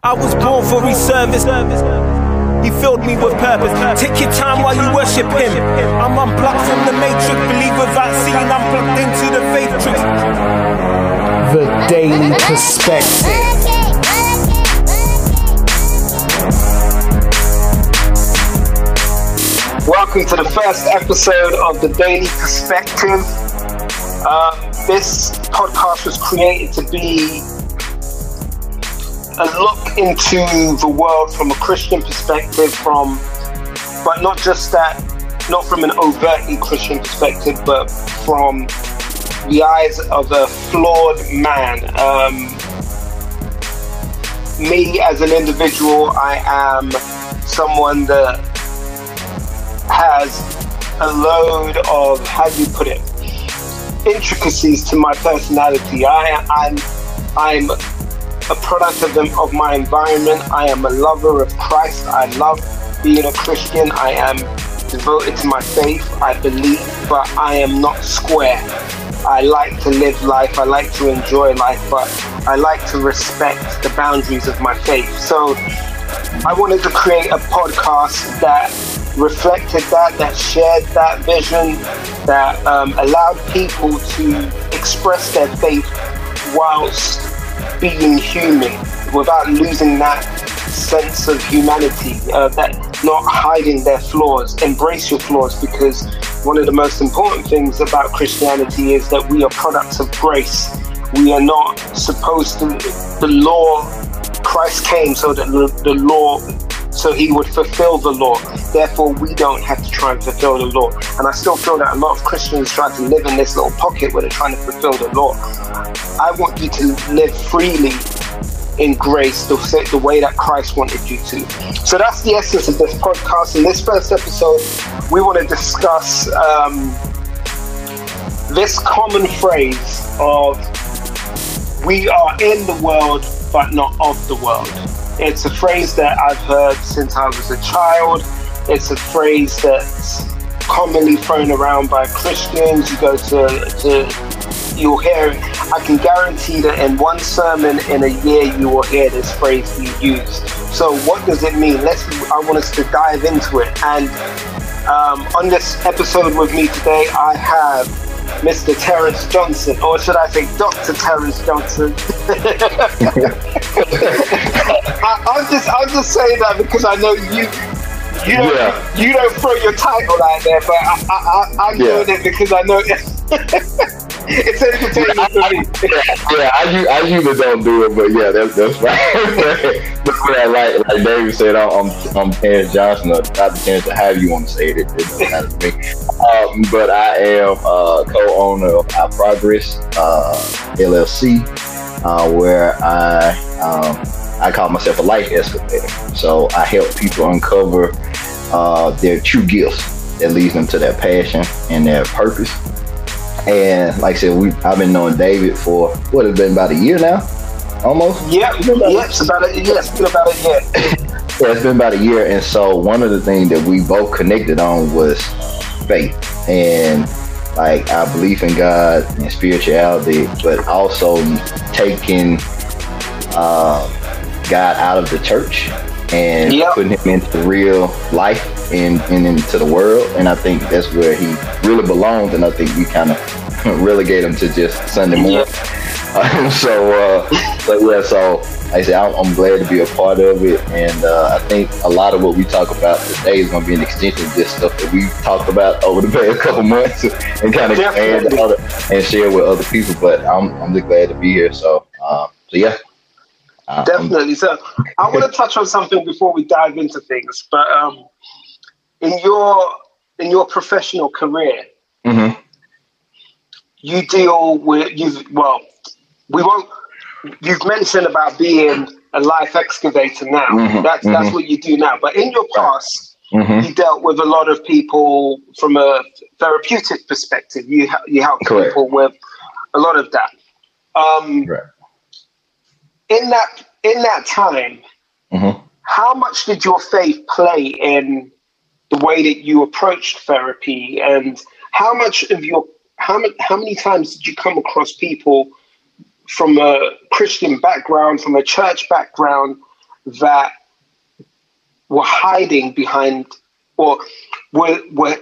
I was born for his service. He filled me with purpose. Take your time while you worship him. I'm unplugged from the matrix. Believe without seeing, I'm plugged into the matrix. The Daily Perspective. Welcome to the first episode of the Daily Perspective. Um, this podcast was created to be a look into the world from a Christian perspective, from but not just that, not from an overtly Christian perspective, but from the eyes of a flawed man. Um, me as an individual, I am someone that has a load of how do you put it intricacies to my personality. I, I'm I'm a product of, them, of my environment. I am a lover of Christ. I love being a Christian. I am devoted to my faith. I believe, but I am not square. I like to live life. I like to enjoy life, but I like to respect the boundaries of my faith. So I wanted to create a podcast that reflected that, that shared that vision, that um, allowed people to express their faith whilst being human without losing that sense of humanity, uh, that not hiding their flaws. Embrace your flaws because one of the most important things about Christianity is that we are products of grace. We are not supposed to, the law, Christ came so that the, the law so he would fulfill the law. Therefore, we don't have to try and fulfill the law. And I still feel that a lot of Christians try to live in this little pocket where they're trying to fulfill the law. I want you to live freely in grace the, the way that Christ wanted you to. So that's the essence of this podcast. In this first episode, we want to discuss um, this common phrase of we are in the world but not of the world. It's a phrase that I've heard since I was a child. It's a phrase that's commonly thrown around by Christians. You go to, to you'll hear I can guarantee that in one sermon in a year you will hear this phrase be used. So what does it mean? Let's I want us to dive into it. And um, on this episode with me today, I have Mr. Terence Johnson, or should I say Dr. Terence Johnson. I, am just I'm just saying that because I know you you don't yeah. you don't throw your title out there, but I, I, am yeah. doing it because I know it's entertaining for me. yeah, I, I usually don't do it, but yeah, that's that's right. I like. Like David said, I'm I'm Terence Johnson, or Dr. Terence, or however you want to say it. It doesn't matter to me. Um, but I am uh, co-owner of Our Progress uh, LLC, uh, where I um, I call myself a life excavator. So I help people uncover uh, their true gifts that leads them to their passion and their purpose. And like I said, we I've been knowing David for what has been about a year now, almost. Yeah, yeah, it's about a, yeah, it's been about a year. yeah, it's been about a year, and so one of the things that we both connected on was faith and like our belief in God and spirituality, but also taking uh, God out of the church and yep. putting him into real life and, and into the world. And I think that's where he really belongs. And I think we kind of relegate them to just Sunday morning. Yep. Um, so, uh, but yeah, so like I said, I'm, I'm, glad to be a part of it. And uh, I think a lot of what we talk about today is going to be an extension of this stuff that we've talked about over the past couple months and kind of expand and share with other people. But I'm, I'm just glad to be here. So, uh, so yeah. Um, Definitely. So I want to touch on something before we dive into things. But um, in your in your professional career, mm-hmm. You deal with you. Well, we won't. You've mentioned about being a life excavator now. Mm-hmm. That's mm-hmm. that's what you do now. But in your past, mm-hmm. you dealt with a lot of people from a therapeutic perspective. You you help people with a lot of that. Um, right in that in that time, mm-hmm. how much did your faith play in the way that you approached therapy, and how much of your how many how many times did you come across people from a Christian background, from a church background, that were hiding behind or were were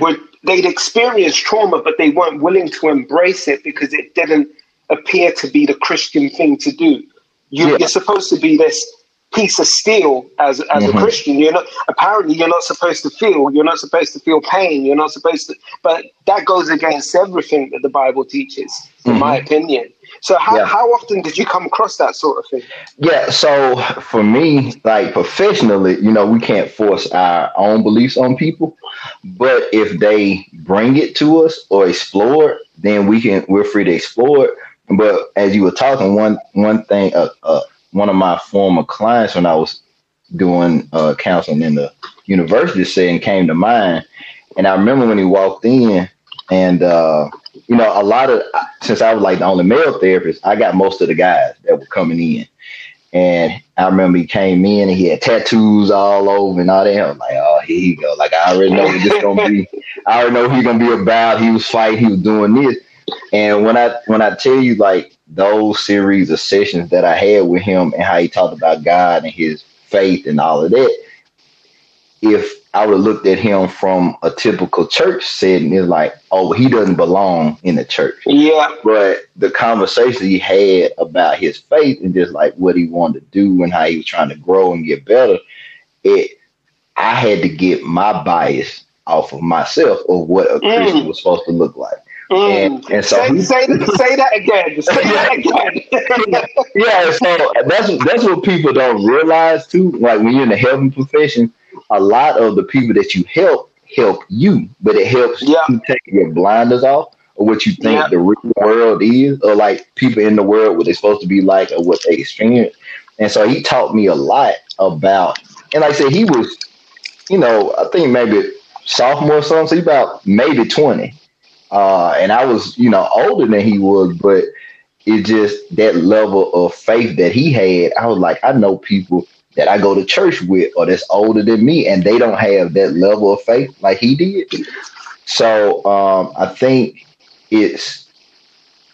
were they'd experienced trauma but they weren't willing to embrace it because it didn't appear to be the Christian thing to do. You, Yeah. You're supposed to be this piece of steel as as Mhm. a Christian. You're not apparently you're not supposed to feel. You're not supposed to feel pain. You're not supposed to. But that goes against everything that the Bible teaches, in my opinion. So how, Mm-hmm. Yeah. how often did you come across that sort of thing? Yeah, so for me, like professionally, you know, we can't force our own beliefs on people, but if they bring it to us or explore it, then we can we're free to explore it. But as you were talking, one one thing, uh, uh, one of my former clients when I was doing uh, counseling in the university setting came to mind, and I remember when he walked in, and uh, you know, a lot of since I was like the only male therapist, I got most of the guys that were coming in. And I remember he came in and he had tattoos all over and all that. I was like, oh, here he go. Like I already know what this gonna be. I already know he's gonna be about. He was fighting, he was doing this. And when I when I tell you like those series of sessions that I had with him and how he talked about God and his faith and all of that, if I would have looked at him from a typical church setting, it's like, oh, he doesn't belong in the church. Yeah, but the conversation he had about his faith and just like what he wanted to do and how he was trying to grow and get better, it I had to get my bias off of myself of what a Christian mm. was supposed to look like. Mm. And, and so say, he, say, say that again. Say that again. yeah, so that's that's what people don't realize too. Like when you're in the helping profession, a lot of the people that you help help you, but it helps Yeah. you take your blinders off of what you think Yeah. the real world is, or like people in the world what they're supposed to be like, or what they experience. And so he taught me a lot about, and like I said, he was, you know, I think maybe sophomore or something, so he about maybe twenty. Uh, and I was, you know, older than he was, but it just that level of faith that he had. I was like, I know people that I go to church with or that's older than me, and they don't have that level of faith like he did. So um, I think it's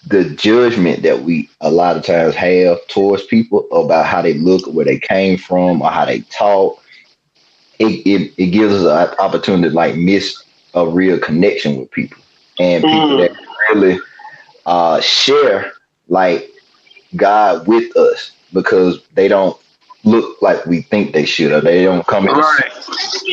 the judgment that we a lot of times have towards people about how they look, where they came from, or how they talk. It, it, it gives us an opportunity to like miss a real connection with people and people Mm. that really uh, share like God with us because they don't look like we think they should, or they don't come in, right.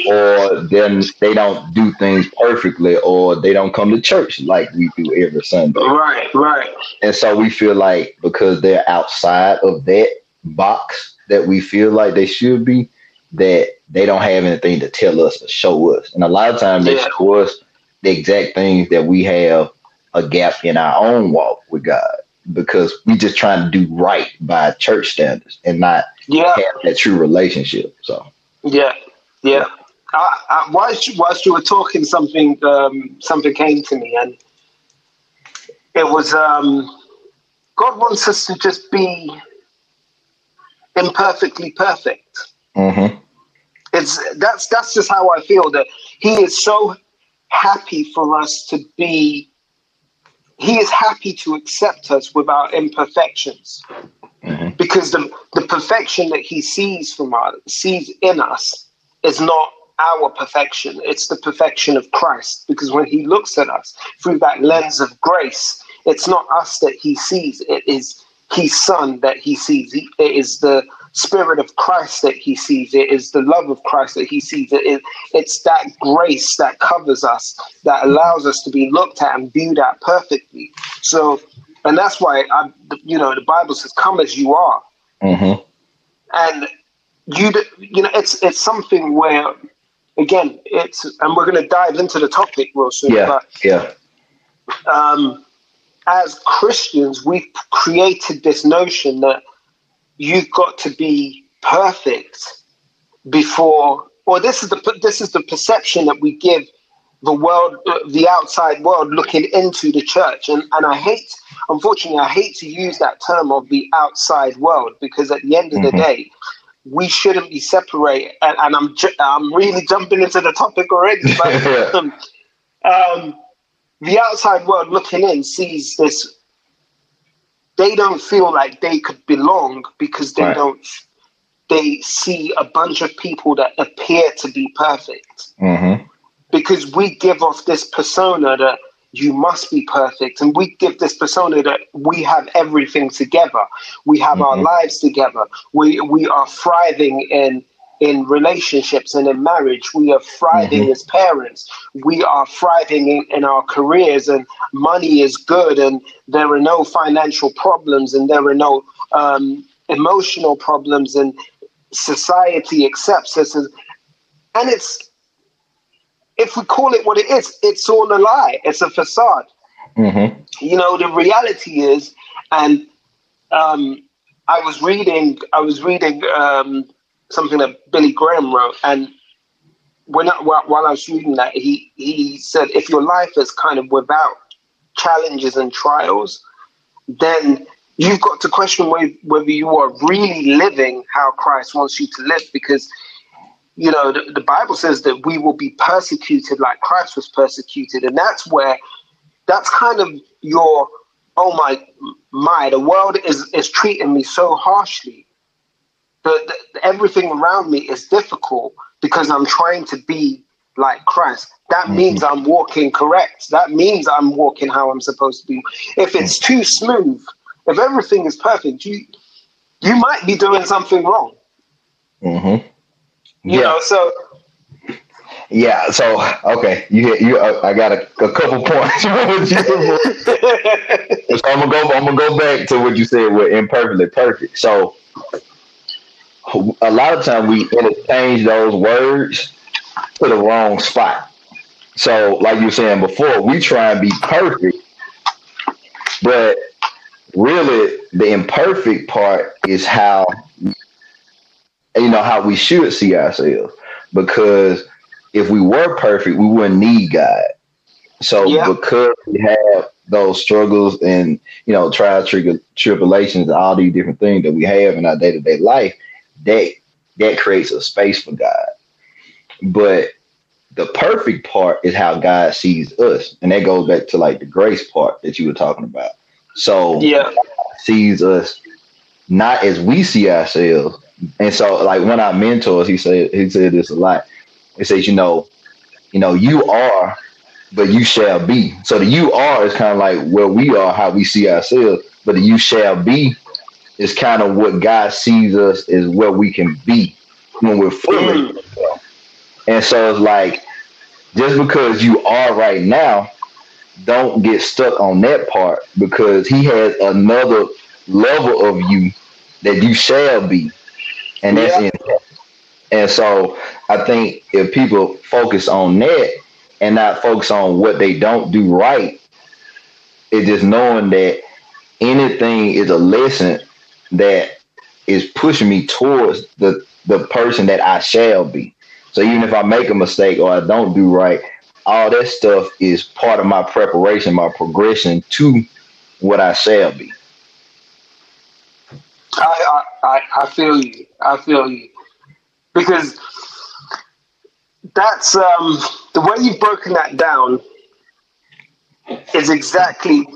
or then they don't do things perfectly, or they don't come to church like we do every Sunday. Right. Right. And so we feel like because they're outside of that box that we feel like they should be, that they don't have anything to tell us or show us. And a lot of times they Yeah. show us the exact things that we have a gap in our own walk with God because we just trying to do right by church standards and not Yeah. have that true relationship. So Yeah, yeah. I, I, whilst you, whilst you were talking, something um, something came to me, and it was um, God wants us to just be imperfectly perfect. mhm. It's that's that's just how I feel. That He is so happy for us to be. He is happy to accept us with our imperfections, Mhm. because the the perfection that He sees from us, sees in us, is not our perfection. It's the perfection of Christ. Because when He looks at us through that lens of grace, it's not us that He sees. It is His Son that He sees. It is the Spirit of Christ that He sees. It is the love of Christ that He sees. It, it, it's that grace that covers us, that allows us to be looked at and viewed at perfectly. So, and that's why I, you know, the Bible says, "Come as you are." Mhm. and you you know it's it's something where again it's and we're going to dive into the topic real soon Yeah. but Yeah. um as christians we've created this notion that you've got to be perfect before or this is the this is the perception that we give the world the outside world looking into the church. And and i hate unfortunately i hate to use that term of the outside world because at the end of the Mhm. day we shouldn't be separated. And, and i'm i'm really jumping into the topic already but um, um, the outside world looking in sees this they don't feel like they could belong because they Right. don't they see a bunch of people that appear to be perfect Mm-hmm. because we give off this persona that you must be perfect and we give this persona that we have everything together we have our Mhm. lives together we we are thriving in in relationships and in marriage. We are thriving as parents. We are thriving in, in our careers and money is good and there are no financial problems and there are no um, emotional problems and society accepts us as, and it's if we call it what it is it's all a lie. It's a facade. Mm-hmm. you know the reality is and um, i was reading i was reading um, something that billy graham wrote and when I, while, i was reading that he he said if your life is kind of without challenges and trials then you've got to question whether, whether you are really living how christ wants you to live because you know the, the bible says that we will be persecuted like christ was persecuted and that's where that's kind of your oh my my the world is is treating me so harshly the, the, everything around me is difficult because i'm trying to be like christ that means i'm walking correct that means i'm walking how i'm supposed to be if it's too smooth if everything is perfect you you might be doing something wrong Mm-hmm. you Yeah. know so Yeah. So okay, you you. Uh, I got a, a couple points. so I'm gonna go. I'm gonna go back to what you said with imperfectly perfect. So a lot of time we interchange those words to the wrong spot. So like you were saying before, we try and be perfect, but really the imperfect part is how you know how we should see ourselves because if we were perfect, we wouldn't need God. So Yeah. because we have those struggles and you know trials, tri- tribulations, all these different things that we have in our day to day life, that that creates a space for God. But the perfect part is how God sees us, and that goes back to like the grace part that you were talking about. So yeah sees us not as we see ourselves. And so like one of our mentors, he said he said this a lot. He says, you know, you know, you are, but you shall be. So the you are is kind of like where we are, how we see ourselves, but the you shall be is kind of what God sees us is where we can be when we're fully. Mm. And so it's like just because you are right now, don't get stuck on that part because he has another level of you that you shall be. And that's Yeah. in and so I think if people focus on that and not focus on what they don't do right, it's just knowing that anything is a lesson that is pushing me towards the the person that I shall be. So even if I make a mistake or I don't do right, all that stuff is part of my preparation, my progression to what I shall be. I, I, I, feel you. I feel you. Because that's um, the way you've broken that down is exactly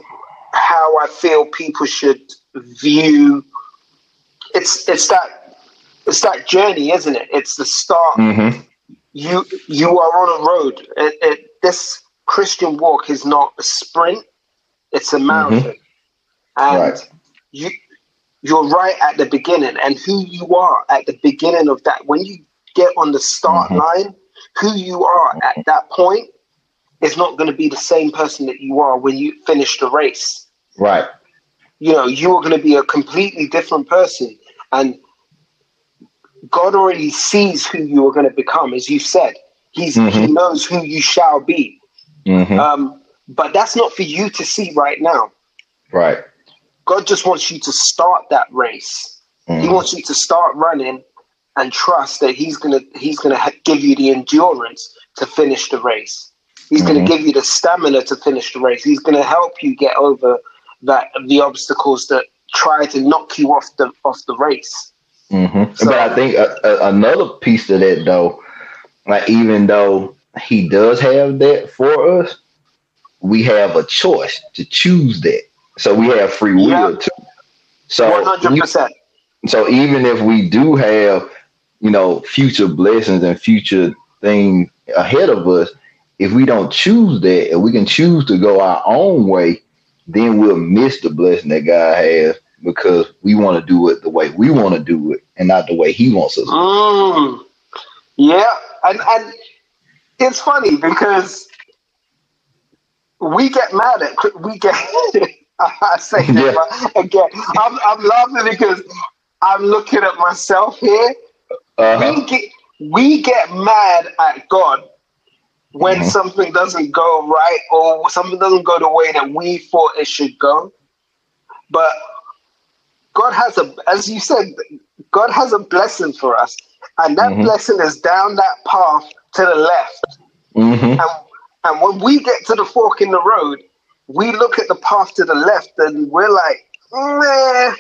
how I feel people should view it's it's that it's that journey, isn't it? It's the start. Mm-hmm. You you are on a road. It, it, this Christian walk is not a sprint; it's a marathon, and Right. you you're right at the beginning. And who you are at the beginning of that, when you get on the start Mhm. line, who you are at that point is not going to be the same person that you are when you finish the race Right. you know, you are going to be a completely different person. And God already sees who you are going to become, as you said. He's, He Mhm. knows who you shall be. Mm-hmm. Um, but that's not for you to see right now. right. God just wants you to start that race. He Mhm. wants you to start running and trust that He's going to He's going to give you the endurance to finish the race. He's going Mhm. to give you the stamina to finish the race. He's going to help you get over that the obstacles that try to knock you off the off the race. hmm So- but I think uh, uh, another piece to that, though, like even though he does have that for us, we have a choice to choose that. So we have free will Yeah. too. So One hundred percent. So even if we do have, you know, future blessings and future things ahead of us, if we don't choose that and we can choose to go our own way, then we'll miss the blessing that God has because we want to do it the way we want to do it and not the way He wants us. Mm. Yeah, and and it's funny because we get mad at we get. I say Yeah. again. I'm I'm laughing because I'm looking at myself here. Uh-huh. We get we get mad at God when Mhm. something doesn't go right or something doesn't go the way that we thought it should go. But God has a, as you said, God has a blessing for us, and that Mhm. blessing is down that path to the left. hmm And, and when we get to the fork in the road, we look at the path to the left, and we're like, "Meh,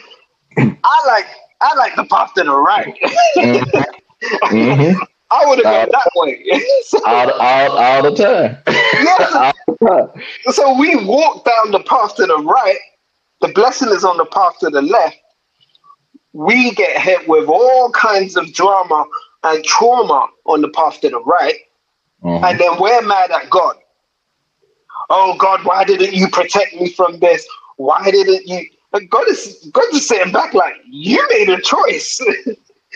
I like, I like the path to the right. hmm I would have gone that way." So- all, all, all the time. the time. so we walk down the path to the right. The blessing is on the path to the left. We get hit with all kinds of drama and trauma on the path to the right, Mhm. and then we're mad at God. Oh God, why didn't you protect me from this? Why didn't you? But God is God is sitting back like you made a choice.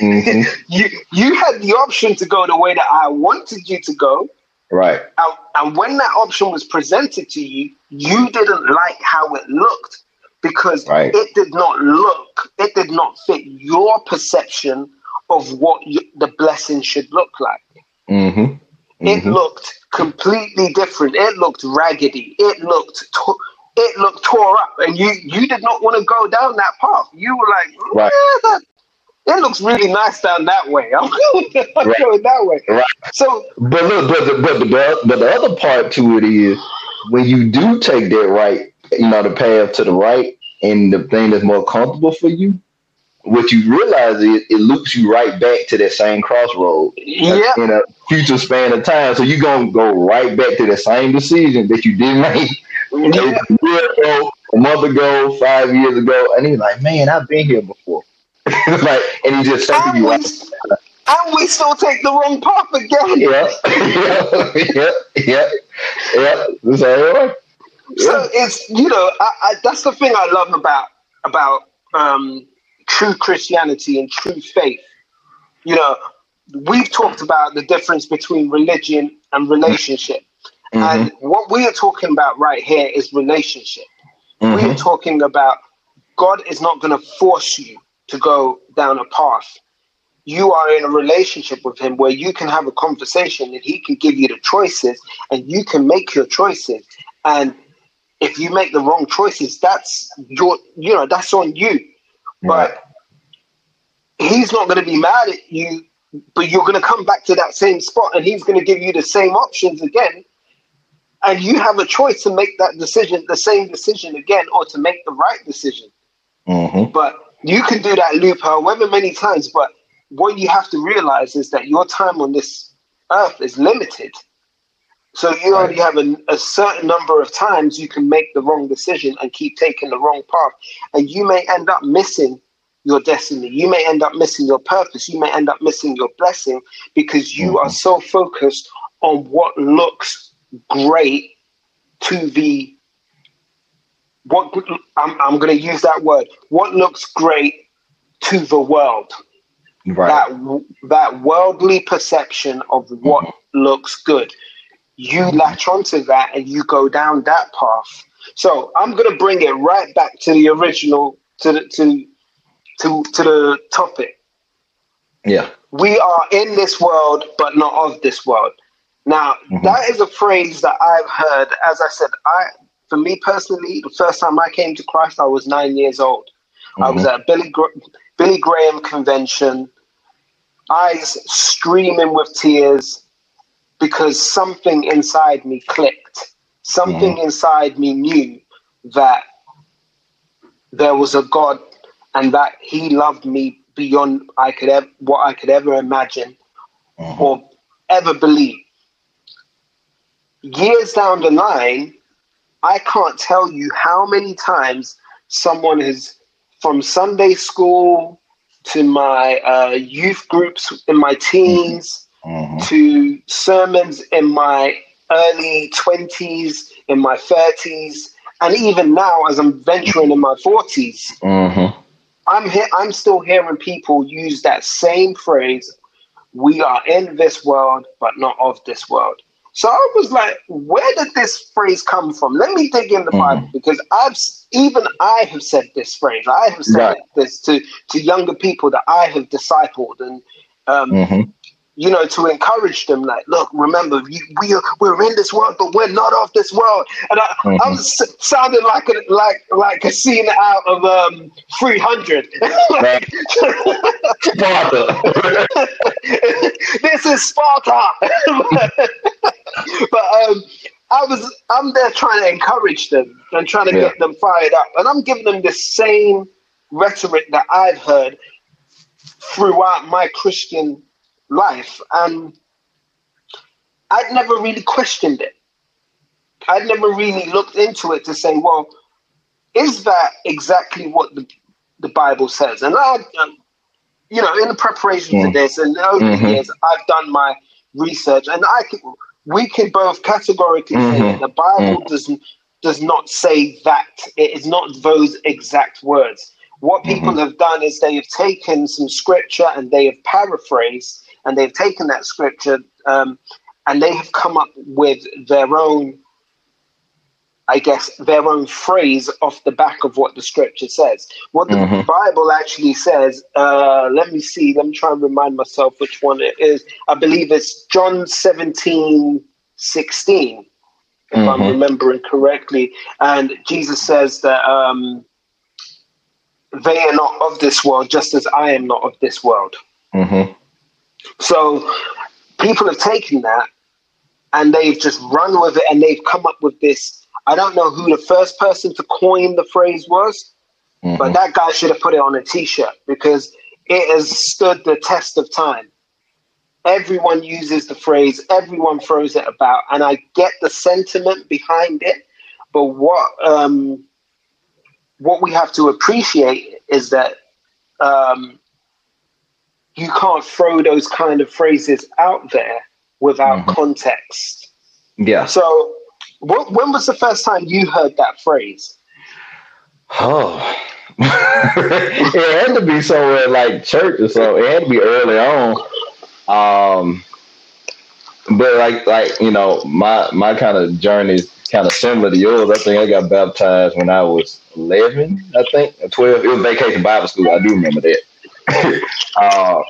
Mhm. you you had the option to go the way that I wanted you to go. Right. And, and when that option was presented to you, you didn't like how it looked because Right. it did not look, it did not fit your perception of what you, the blessing should look like. hmm It looked completely different. It looked raggedy. It looked to- it looked tore up, and you you did not want to go down that path. You were like, Right. "Yeah, that- it looks really nice down that way. I'm going, I'm Right. going that way. Right. So But look, but the, but the but the other part to it is when you do take that right, you know, the path to the right, and the thing that's more comfortable for you, what you realize is it loops you right back to that same crossroad yeah, in a future span of time. So you're gonna go right back to the same decision that you did make yeah. a year ago, a month ago, five years ago, and he's like, "Man, I've been here before." like, and he just taking and you right. and we still take the wrong path again. Yeah, yeah, yeah, yeah. That's how it So it's you know I, I, that's the thing I love about about um, true Christianity and true faith. You know, we've talked about the difference between religion and relationship, and what we are talking about right here is relationship. We are Mhm. talking about God is not going to force you to go down a path. You are in a relationship with Him where you can have a conversation and He can give you the choices and you can make your choices. And if you make the wrong choices, that's your, you know, that's on you. But He's not going to be mad at you, but you're going to come back to that same spot and He's going to give you the same options again and you have a choice to make that decision, the same decision again, or to make the right decision. Mhm. But you can do that loop however many times. But what you have to realize is that your time on this earth is limited. So you only have a, a certain number of times you can make the wrong decision and keep taking the wrong path. And you may end up missing your destiny. You may end up missing your purpose. You may end up missing your blessing because you mm-hmm. are so focused on what looks great to the what I'm, I'm going to use that word what looks great to the world Right. that that worldly perception of what mm-hmm. looks good you latch onto that and you go down that path. So i'm going to bring it right back to the original to the to to to the topic. Yeah. we are in this world but not of this world. Now mm-hmm. that is a phrase that i've heard. As i said i for me personally the first time i came to christ i was nine years old. I was mm-hmm. at a billy, Gra- billy graham convention eyes streaming with tears because something inside me clicked. Something mm-hmm. inside me knew that there was a god and that he loved me beyond I could ever, what I could ever imagine mm-hmm. or ever believe. Years down the line, I can't tell you how many times someone has from Sunday school to my uh, youth groups in my mm-hmm. teens, Mhm. to sermons in my early 20s, in my 30s, and even now as I'm venturing in my 40s. Mhm. I'm he- I'm still hearing people use that same phrase, "We are in this world, but not of this world." So I was like, "Where did this phrase come from?" Let me dig in the Mhm. Bible because I've even I have said this phrase. I have said Right. this to to younger people that I have discipled and. Um, Mhm. You know, to encourage them, like, look, remember, you, we are, we're in this world, but we're not of this world. And I, Mhm. I'm s- sounding like a like like a scene out of um 300. Right. Sparta. this is Sparta. but um, I was I'm there trying to encourage them and trying to Yeah. get them fired up, and I'm giving them the same rhetoric that I've heard throughout my Christian life, and I'd never really questioned it. I'd never really looked into it to say, well, is that exactly what the, the Bible says? And I, um, you know, in the preparation for Mm. this and over Mhm. the years, I've done my research, and I can, we can both categorically say Mhm. that the Bible doesn't does not say that. It is not those exact words. What people have done is they have taken some scripture and they have paraphrased, and they've taken that scripture um, and they have come up with their own I guess, their own phrase off the back of what the scripture says. What the Mhm. Bible actually says, uh, let me see, let me try and remind myself which one it is. I believe it's John 17, 16, if I'm Mhm. remembering correctly. And Jesus says that um, they are not of this world, just as I am not of this world. Mhm. So people have taken that and they've just run with it and they've come up with this. I don't know who the first person to coin the phrase was, but Mhm. that guy should have put it on a t shirt because it has stood the test of time. Everyone uses the phrase, everyone throws it about, and I get the sentiment behind it. But what um, what we have to appreciate is that um, you can't throw those kind of phrases out there without Mhm. context. Yeah. So, wh- when was the first time you heard that phrase? Oh. it had to be somewhere like church or something. It had to be early on. Um, but like like you know, my my kind of journey is kind of similar to yours. I think I got baptized when I was eleven, I think, or twelve. It was vacation Bible school. I do remember that. uh,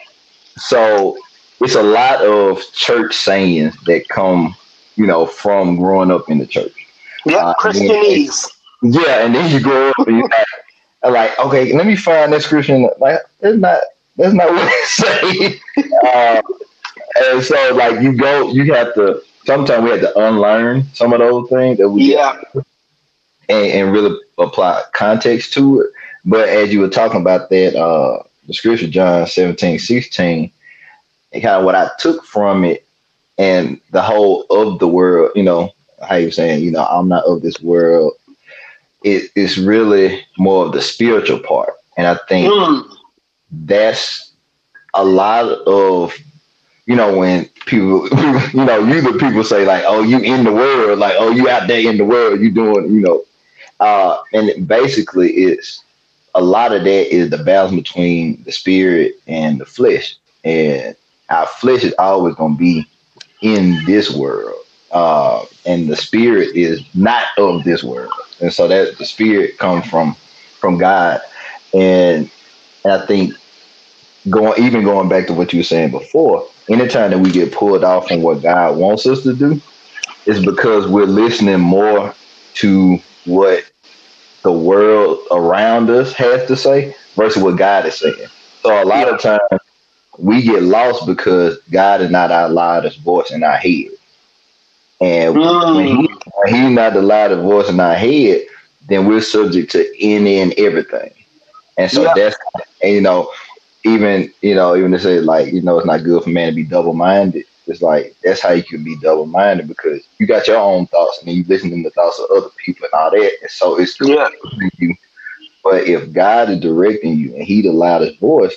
so it's a lot of church sayings that come, you know, from growing up in the church. Yeah, Uh, Christianese. Yeah, and then you grow up and you're like, like, okay, let me find this scripture. Like, that's not that's not what it say. uh, and so like you go, you have to. Sometimes we have to unlearn some of those things that we Yeah, and, and really apply context to it. But as you were talking about that, uh, the scripture, John 17, 16, and kind of what I took from it and the whole of the world, you know, how you saying, you know, I'm not of this world. It, it's really more of the spiritual part. And I think Mm, that's a lot of you know when people you know you the people say like oh you in the world like oh you out there in the world you doing you know uh and basically it's a lot of that is the balance between the spirit and the flesh. And our flesh is always going to be in this world. Uh and the spirit is not of this world. And so that the spirit comes from from god. And and i think going even going back to what you were saying before, anytime that we get pulled off from what God wants us to do, is because we're listening more to what the world around us has to say versus what God is saying. So a lot of times we get lost because God is not our loudest voice in our head. And when mm. he when he's not the loudest voice in our head, then we're subject to any and everything. And so Yeah. that's and you know, even you know, even to say like, you know, it's not good for man to be double minded. It's like that's how you can be double minded because you got your own thoughts and then you listen to the thoughts of other people and all that. And so it's yeah, you. But if God is directing you and He the loudest voice,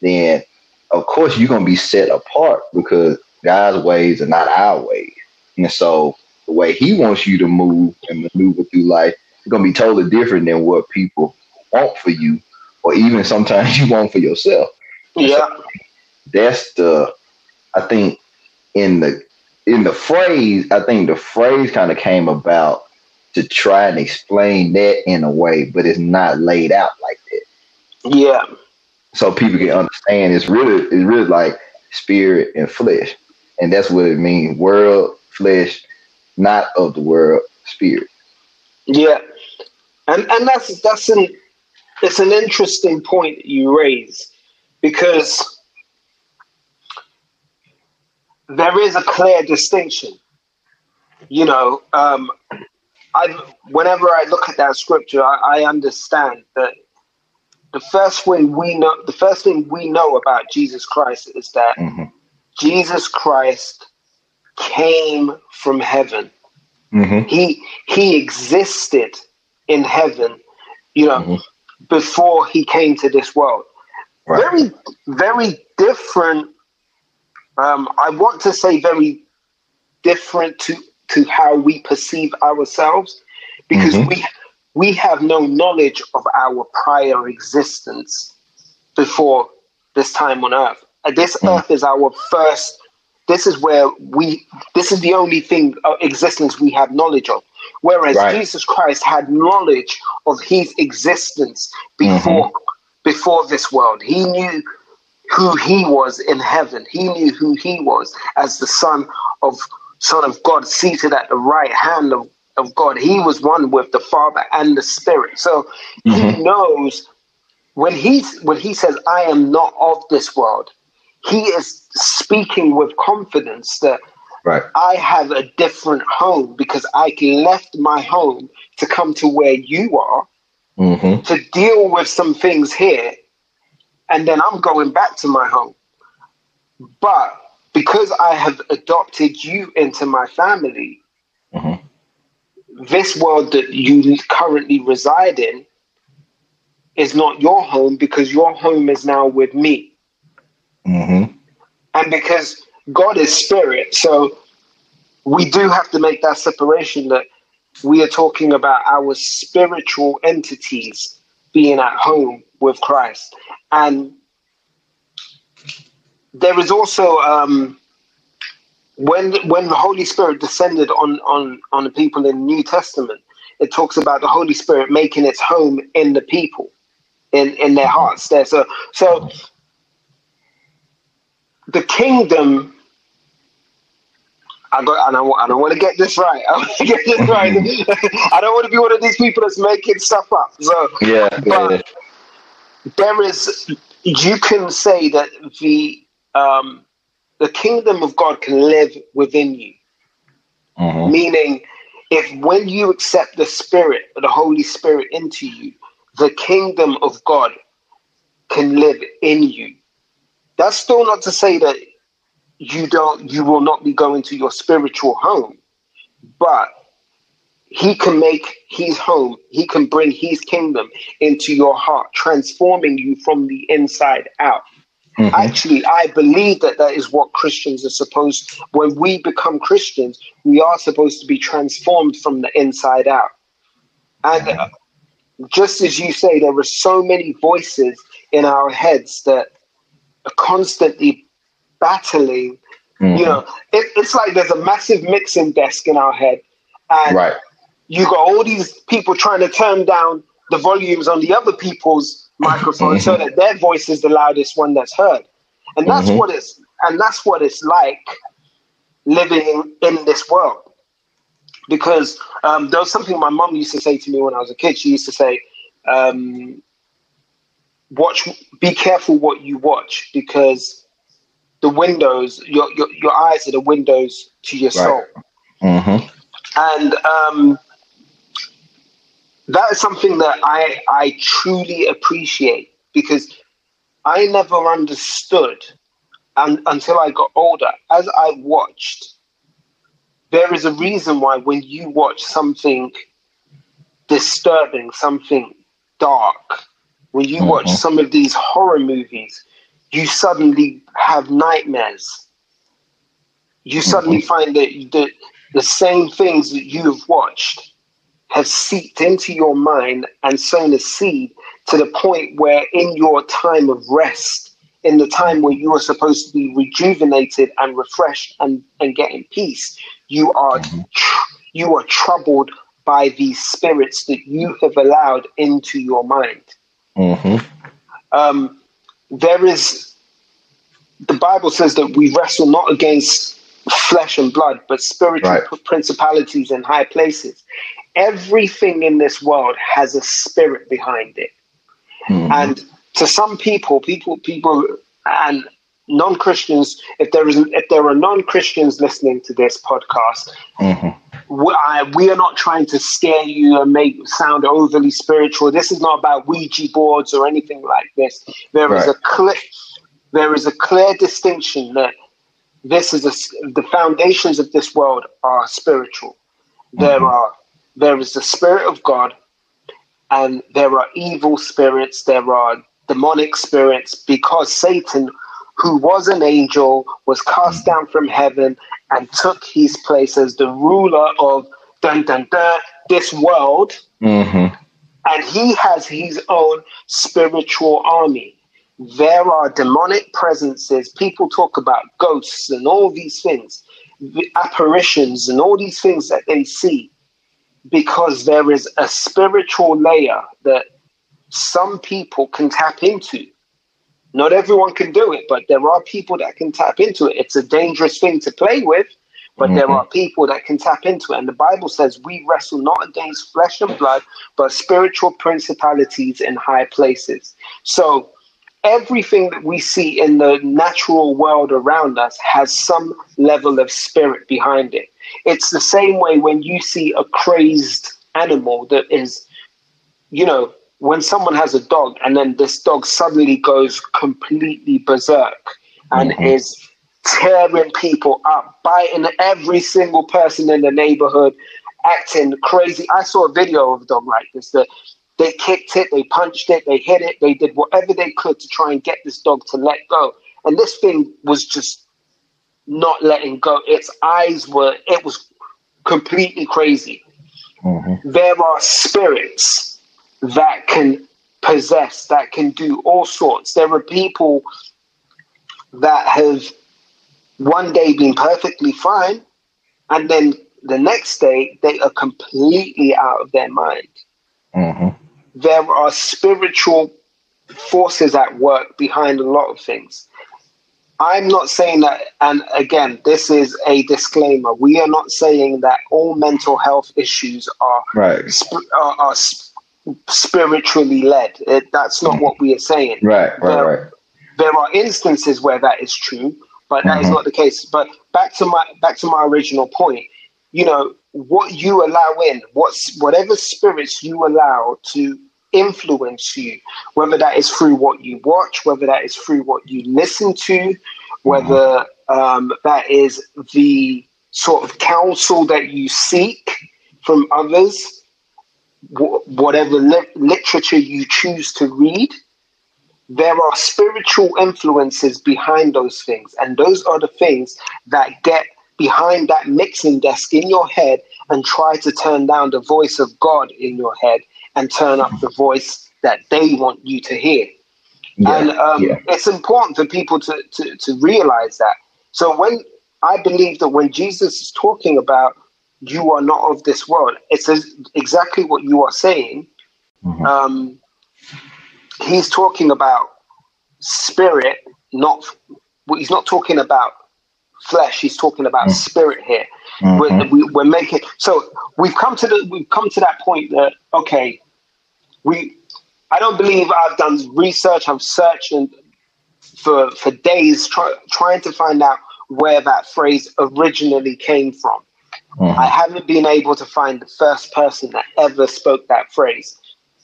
then of course you're gonna be set apart because God's ways are not our ways. And so the way he wants you to move and maneuver through life is gonna be totally different than what people want for you, or even sometimes you want for yourself. Yeah. So that's the I think in the in the phrase, I think the phrase kind of came about to try and explain that in a way, but it's not laid out like that. Yeah. So people can understand it's really it's really like spirit and flesh. And that's what it means. World, flesh, not of the world, spirit. Yeah. And and that's that's an it's an interesting point you raise because there is a clear distinction. You know, um, I whenever I look at that scripture, I, I understand that the first thing we know, the first thing we know about Jesus Christ is that Mm-hmm. Jesus Christ came from heaven. Mm-hmm. He he existed in heaven, you know, Mhm. before he came to this world. Right. Very very different. Um, I want to say very different to to how we perceive ourselves, because Mhm. we we have no knowledge of our prior existence before this time on earth. This Mm. earth is our first. This is where we. This is the only thing uh, existence we have knowledge of. Whereas Right. Jesus Christ had knowledge of his existence before before this world. He knew who he was in heaven. He knew who he was as the son of son of God seated at the right hand of, of God. He was one with the Father and the Spirit. So he knows when he when he says, I am not of this world, he is speaking with confidence that Right. I have a different home because I left my home to come to where you are Mm-hmm. to deal with some things here, and then I'm going back to my home. But because I have adopted you into my family, Mhm. this world that you currently reside in is not your home because your home is now with me. Mm-hmm. And because God is spirit, so we do have to make that separation that we are talking about our spiritual entities being at home with Christ. And there is also um, when when the Holy Spirit descended on on on the people in the New Testament, it talks about the Holy Spirit making its home in the people, in in their hearts. There, so so the kingdom. I got, and I, and I want to get this right. I want to get this right. I don't want to be one of these people that's making stuff up. So, Yeah. yeah. There is, you can say that the um, the kingdom of God can live within you. Mhm. Meaning, if when you accept the Spirit, the Holy Spirit into you, the kingdom of God can live in you. That's still not to say that you don't, you will not be going to your spiritual home, but He can make His home. He can bring His kingdom into your heart, transforming you from the inside out. Mhm. Actually, I believe that that is what Christians are supposed. When we become Christians, we are supposed to be transformed from the inside out. And uh, just as you say, there are so many voices in our heads that are constantly battling. Mhm. You know, it, it's like there's a massive mixing desk in our head, and Right. You got all these people trying to turn down the volumes on the other people's microphones so that their voice is the loudest one that's heard. And that's Mhm. what it's and that's what it's like living in, this world. Because um, there was something my mum used to say to me when I was a kid. She used to say, um, "Watch, be careful what you watch, because the windows, your your, your eyes are the windows to your soul." Mm-hmm. and um, that is something that I I truly appreciate because I never understood un, until I got older. As I watched, there is a reason why when you watch something disturbing, something dark, when you watch Mhm. some of these horror movies, you suddenly have nightmares. You suddenly find that the, the same things that you have watched have seeped into your mind and sown a seed to the point where, in your time of rest, in the time where you are supposed to be rejuvenated and refreshed and, and getting peace, you are tr- you are troubled by these spirits that you have allowed into your mind. Mm-hmm. Um, there is the Bible says that we wrestle not against flesh and blood, but spiritual Right. principalities in high places. Everything in this world has a spirit behind it. Mhm. And to some people, people, people, and non-Christians, if there is, if there are non-Christians listening to this podcast, Mhm. we, I, we are not trying to scare you and make sound overly spiritual. This is not about Ouija boards or anything like this. There is Right. a clear, there is a clear distinction that this is a, the foundations of this world are spiritual. There are there is the spirit of God, and there are evil spirits. There are demonic spirits because Satan, who was an angel, was cast down from heaven and took his place as the ruler of dun dun dun this world Mhm. and he has his own spiritual army. There are demonic presences. People talk about ghosts and all these things, the apparitions and all these things that they see, because there is a spiritual layer that some people can tap into. Not everyone can do it, but there are people that can tap into it. It's a dangerous thing to play with, but there Mhm. are people that can tap into it. And the Bible says we wrestle not against flesh and blood, but spiritual principalities in high places. So everything that we see in the natural world around us has some level of spirit behind it. It's the same way when you see a crazed animal that is, you know, when someone has a dog and then this dog suddenly goes completely berserk and Mhm. is tearing people up, biting every single person in the neighborhood, acting crazy. I saw a video of a dog like this that they kicked it, they punched it, they hit it, they did whatever they could to try and get this dog to let go. And this thing was just not letting go. Its eyes were, it was completely crazy. Mhm. There are spirits that can possess, that can do all sorts. There are people that have one day been perfectly fine, and then the next day they are completely out of their mind. Mhm. There are spiritual forces at work behind a lot of things. I'm not saying that, and again, this is a disclaimer. We are not saying that all mental health issues are Right. sp- are, are sp- spiritually led. It, that's not what we are saying. Right. Right. There- Right. There are instances where that is true, but that is Mhm. not the case. But back to my back to my original point. You know what you allow in, what's whatever spirits you allow to influence you, whether that is through what you watch, whether that is through what you listen to, whether um, that is the sort of counsel that you seek from others, wh- whatever li- literature you choose to read, there are spiritual influences behind those things. And those are the things that get behind that mixing desk in your head and try to turn down the voice of God in your head and turn up the voice that they want you to hear. Yeah. And um, yeah. it's important for people to, to, to realize that. So when I believe that when Jesus is talking about you are not of this world, it's exactly what you are saying. Mhm. Um, he's talking about spirit, not well, he's not talking about flesh. He's talking about Mm. spirit here. Mhm. We're, we, we're making so we've come to the we've come to that point that okay, we I don't believe I've done research. I've searched and for for days try, trying to find out where that phrase originally came from. Mhm. I haven't been able to find the first person that ever spoke that phrase.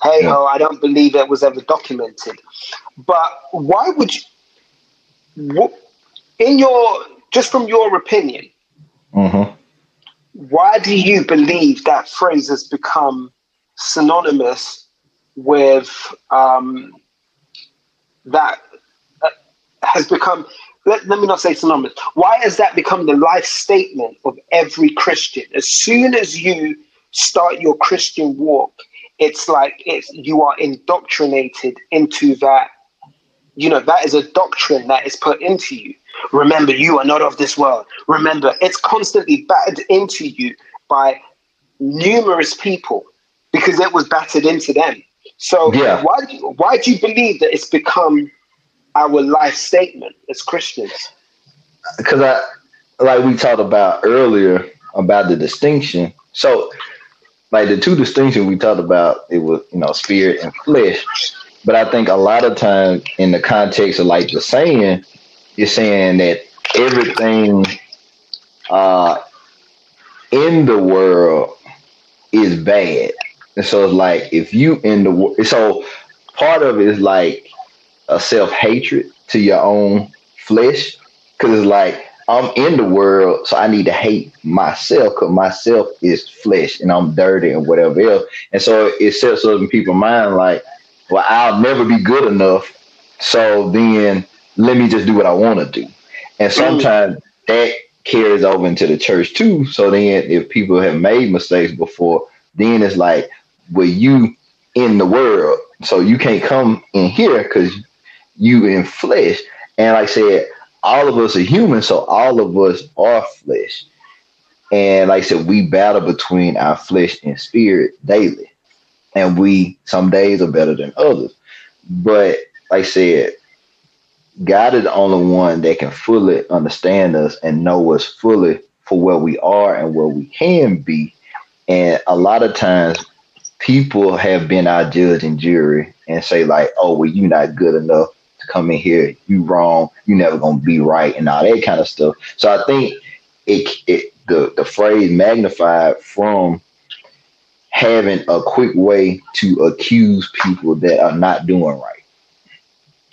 Hey ho, I don't believe it was ever documented. But why would you, wh- in your, just from your opinion, Mhm. why do you believe that phrase has become synonymous with um, that, uh, has become let, let me not say synonymous. Why has that become the life statement of every Christian? As soon as you start your Christian walk, it's like it's you are indoctrinated into that. You know, that is a doctrine that is put into you. Remember, you are not of this world. Remember, it's constantly battered into you by numerous people because it was battered into them. So Yeah. why do you, why do you believe that it's become our life statement as Christians? because I like we talked about earlier about the distinction. So like the two distinctions we talked about, it was you know spirit and flesh. But I think a lot of times in the context of like the saying, you're saying that everything uh in the world is bad. And so it's like if you in the world, so part of it is like a self hatred to your own flesh, because it's like I'm in the world, so I need to hate myself because myself is flesh and I'm dirty and whatever else. And so it sets up in people's mind like, well, I'll never be good enough. So then let me just do what I want to do. And mm. sometimes that carries over into the church too. So then if people have made mistakes before, then it's like, well, you in the world, so you can't come in here because you in flesh. And like I said, all of us are human, so all of us are flesh. And like I said, we battle between our flesh and spirit daily. And we some days are better than others. But like I said, God is the only one that can fully understand us and know us fully for where we are and where we can be. And a lot of times people have been our judge and jury and say like, oh, well, you're not good enough to come in here. You wrong. You never gonna be right and all that kind of stuff. So I think it, it the the phrase magnified from having a quick way to accuse people that are not doing right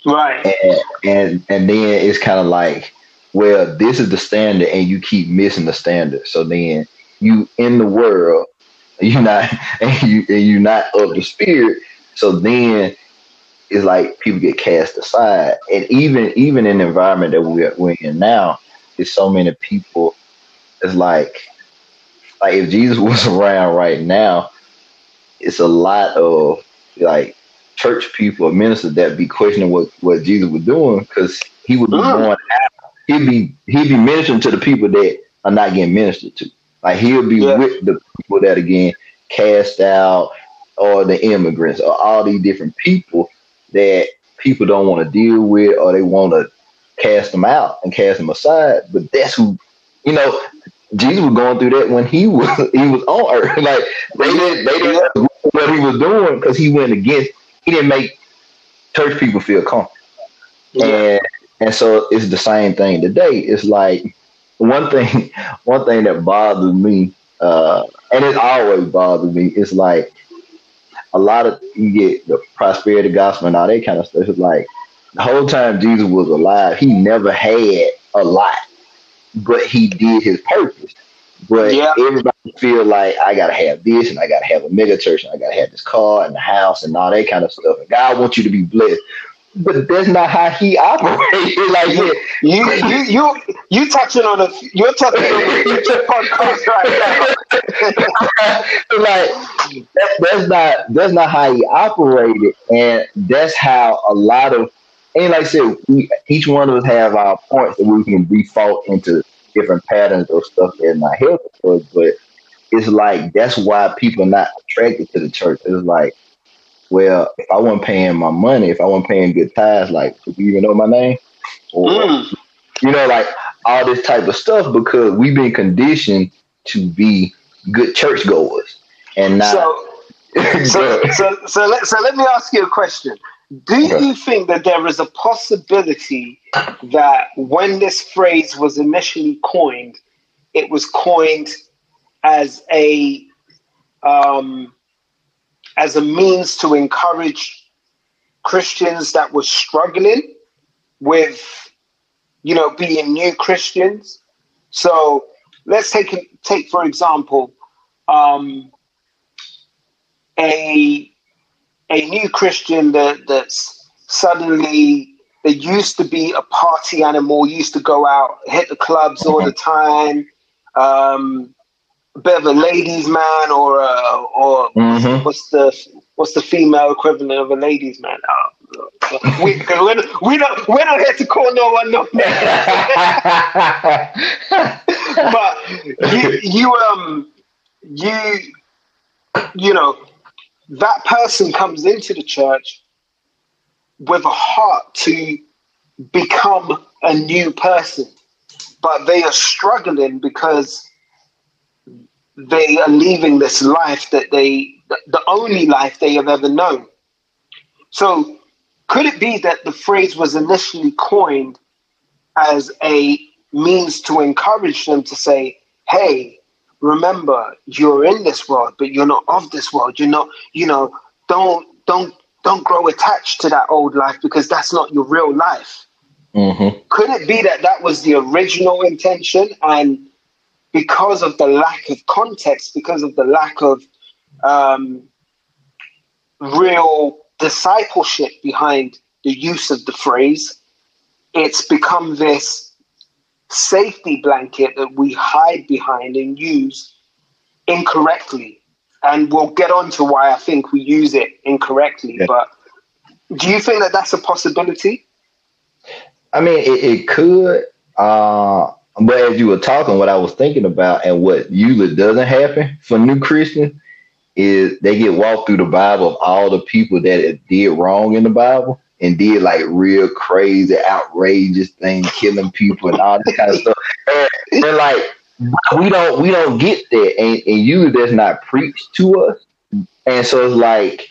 Right. and and and then it's kind of like well this is the standard and you keep missing the standard so then you in the world you're not and you and you're not of the spirit so then it's like people get cast aside and even even in the environment that we're, we're in now there's so many people it's like like if jesus was around right now it's a lot of like church people or ministers that be questioning what, what Jesus was doing because he would be Mm. going out. He'd be he'd be ministering to the people that are not getting ministered to. Like he'll be Yeah. with the people that again cast out or the immigrants or all these different people that people don't want to deal with or they want to cast them out and cast them aside. But that's who you know, Jesus was going through that when he was he was on earth. Like they didn't they didn't what he was doing because he went against he didn't make church people feel comfortable. Yeah. And and so it's the same thing today. It's like one thing one thing that bothers me, uh, and it always bothers me, is like a lot of you get the prosperity gospel and all that kind of stuff. It's like the whole time Jesus was alive, he never had a lot, but he did his purpose. But Yeah. everybody feel like I gotta have this and I gotta have a mega church and I gotta have this car and the house and all that kind of stuff. And God wants you to be blessed. But that's not how he operates. like yeah, You you you you touching on a you're touching on a future podcast right now. like that, that's not that's not how he operated, and that's how a lot of and like I said, we, each one of us have our points that we can default into different patterns or stuff that's not for us. But it's like that's why people are not attracted to the church. It's like, well, if I wasn't paying my money, if I wasn't paying good tithes, like, do you even know my name? Or. Mm. you know, like all this type of stuff because we've been conditioned to be good churchgoers and not. So so so so let, so let me ask you a question. Do Okay. you think that there is a possibility that when this phrase was initially coined, it was coined as a um, as a means to encourage Christians that were struggling with, you know, being new Christians? So let's take take for example um, a a new Christian that that's suddenly they used to be a party animal, used to go out, hit the clubs all the time. Um, bit of a ladies' man, or a, or Mhm. what's the what's the female equivalent of a ladies' man? Uh, we, we're, we're, not, we're not here to call no one no name. but you, you um you you know that person comes into the church with a heart to become a new person but they are struggling because they are leaving this life that they the only life they have ever known so could it be that the phrase was initially coined as a means to encourage them to say, hey, remember, you're in this world, but you're not of this world. You're not, you know, don't don't don't grow attached to that old life because that's not your real life. hmm Could it be that that was the original intention and because of the lack of context, because of the lack of um, real discipleship behind the use of the phrase, it's become this safety blanket that we hide behind and use incorrectly. And we'll get on to why I think we use it incorrectly. Yeah. But do you think that that's a possibility? I mean, it, it could. Uh, but as you were talking, what I was thinking about and what usually doesn't happen for new Christians is they get walked through the Bible of all the people that did wrong in the Bible and did like real crazy, outrageous things, killing people and all this kind of stuff. And they're like, we don't, we don't get that, and, and usually that's not preached to us. And so it's like,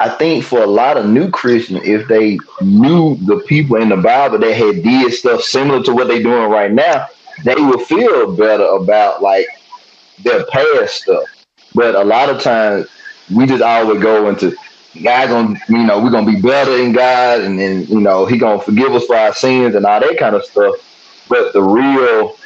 I think for a lot of new Christians, if they knew the people in the Bible that had did stuff similar to what they're doing right now, they will feel better about like their past stuff. But a lot of times we just always go into God gonna you know, we're gonna be better in God and then you know, he gonna forgive us for our sins and all that kind of stuff. But the real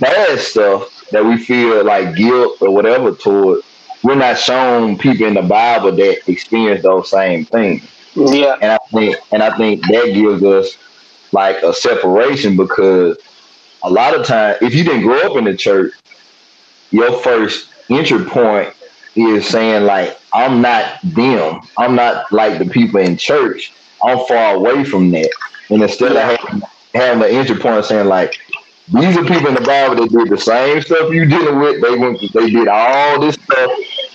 bad stuff that we feel like guilt or whatever toward, we're not shown people in the Bible that experience those same things. Yeah. And I think and I think that gives us like a separation because a lot of times if you didn't grow up in the church, your first entry point is saying like I'm not them. I'm not like the people in church. I'm far away from that. And instead of having, having the entry point saying like these are people in the Bible that did the same stuff you dealing with. They went, they did all this stuff,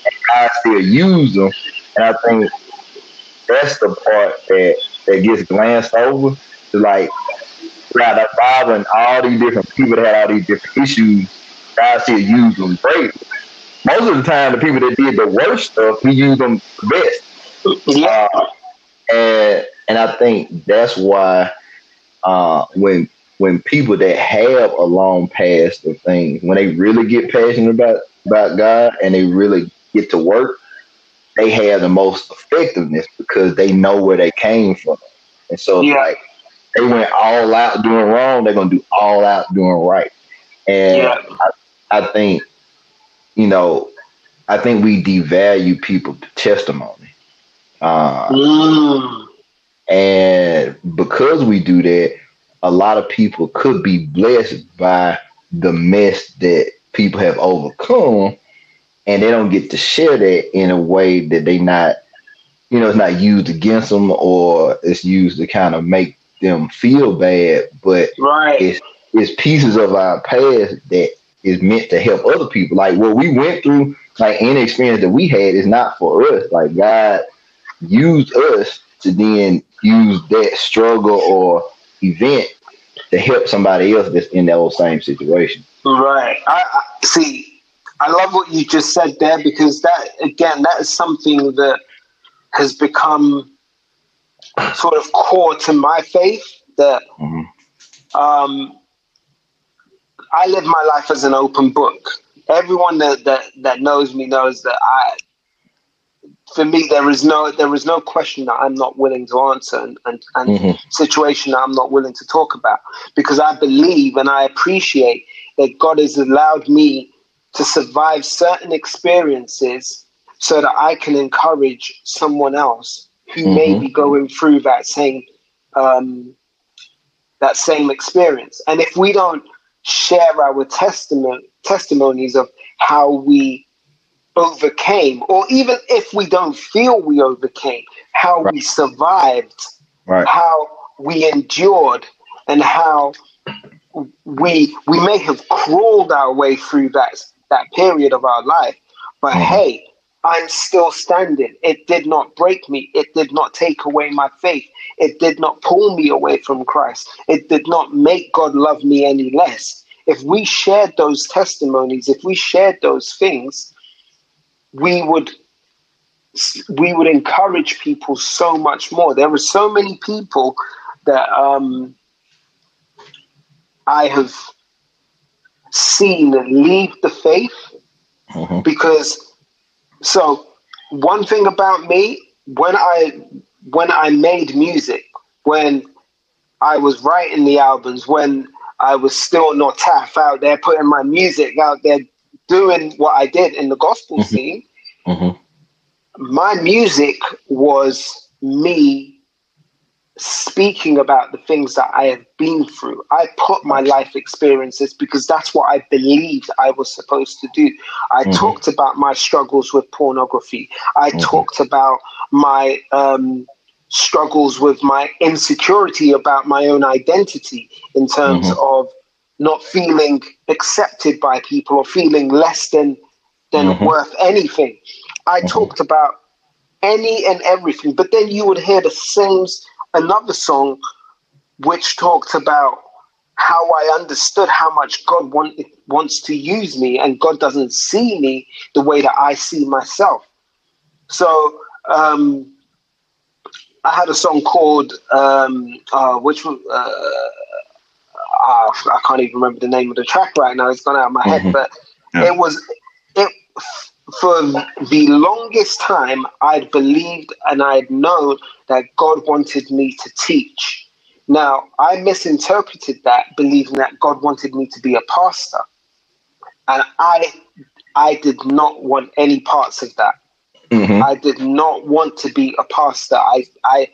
and God still used them. And I think that's the part that that gets glanced over. To like, throughout Bible and all these different people that had all these different issues, God still used them great. Most of the time, the people that did the worst stuff, He used them the best. Yeah. Uh, and and I think that's why uh, when when people that have a long past of things, when they really get passionate about about God and they really get to work, they have the most effectiveness because they know where they came from. And so Yeah. like they went all out doing wrong, they're gonna do all out doing right. And Yeah. I, I think, you know, I think we devalue people's testimony. Uh, Mm. and because we do that, a lot of people could be blessed by the mess that people have overcome, and they don't get to share that in a way that they not, you know, it's not used against them or it's used to kind of make them feel bad, but Right. it's it's pieces of our past that is meant to help other people. Like what we went through, like any experience that we had is not for us. Like God used us to then use that struggle or event to help somebody else that's in that old same situation. Right. I, I see. I love what you just said there because that again, that is something that has become sort of core to my faith. That Mhm. um, I live my life as an open book. Everyone that, that that knows me knows that I. For me, there is no there is no question that I'm not willing to answer and, and, and Mhm. situation that I'm not willing to talk about because I believe and I appreciate that God has allowed me to survive certain experiences so that I can encourage someone else who may Mhm. be going through that same um, that same experience. And if we don't share our testament testimonies of how we overcame, or even if we don't feel we overcame, how right. we survived, right. how we endured, and how we we may have crawled our way through that that period of our life, but mm-hmm. hey, I'm still standing. It did not break me. It did not take away my faith. It did not pull me away from Christ. It did not make God love me any less. If we shared those testimonies, if we shared those things, we would we would encourage people so much more. There are so many people that um, I have seen leave the faith mm-hmm. because so one thing about me when I when I made music, when I was writing the albums, when I was still not taff out there putting my music out there, doing what I did in the gospel mm-hmm. scene, mm-hmm. my music was me speaking about the things that I have been through. I put my life experiences because that's what I believed I was supposed to do. I mm-hmm. talked about my struggles with pornography. I mm-hmm. talked about my um, struggles with my insecurity about my own identity in terms mm-hmm. of not feeling accepted by people or feeling less than than mm-hmm. worth anything. I mm-hmm. talked about any and everything, but then you would hear the same another song which talked about how I understood how much God want, wants to use me, and God doesn't see me the way that I see myself. So um, I had a song called um, uh, which uh, uh, I can't even remember the name of the track right now. It's gone out of my mm-hmm. head, but yeah. it was it for the longest time, I'd believed and I'd known that God wanted me to teach. Now, I misinterpreted that, believing that God wanted me to be a pastor. And I I did not want any parts of that. Mm-hmm. I did not want to be a pastor. I I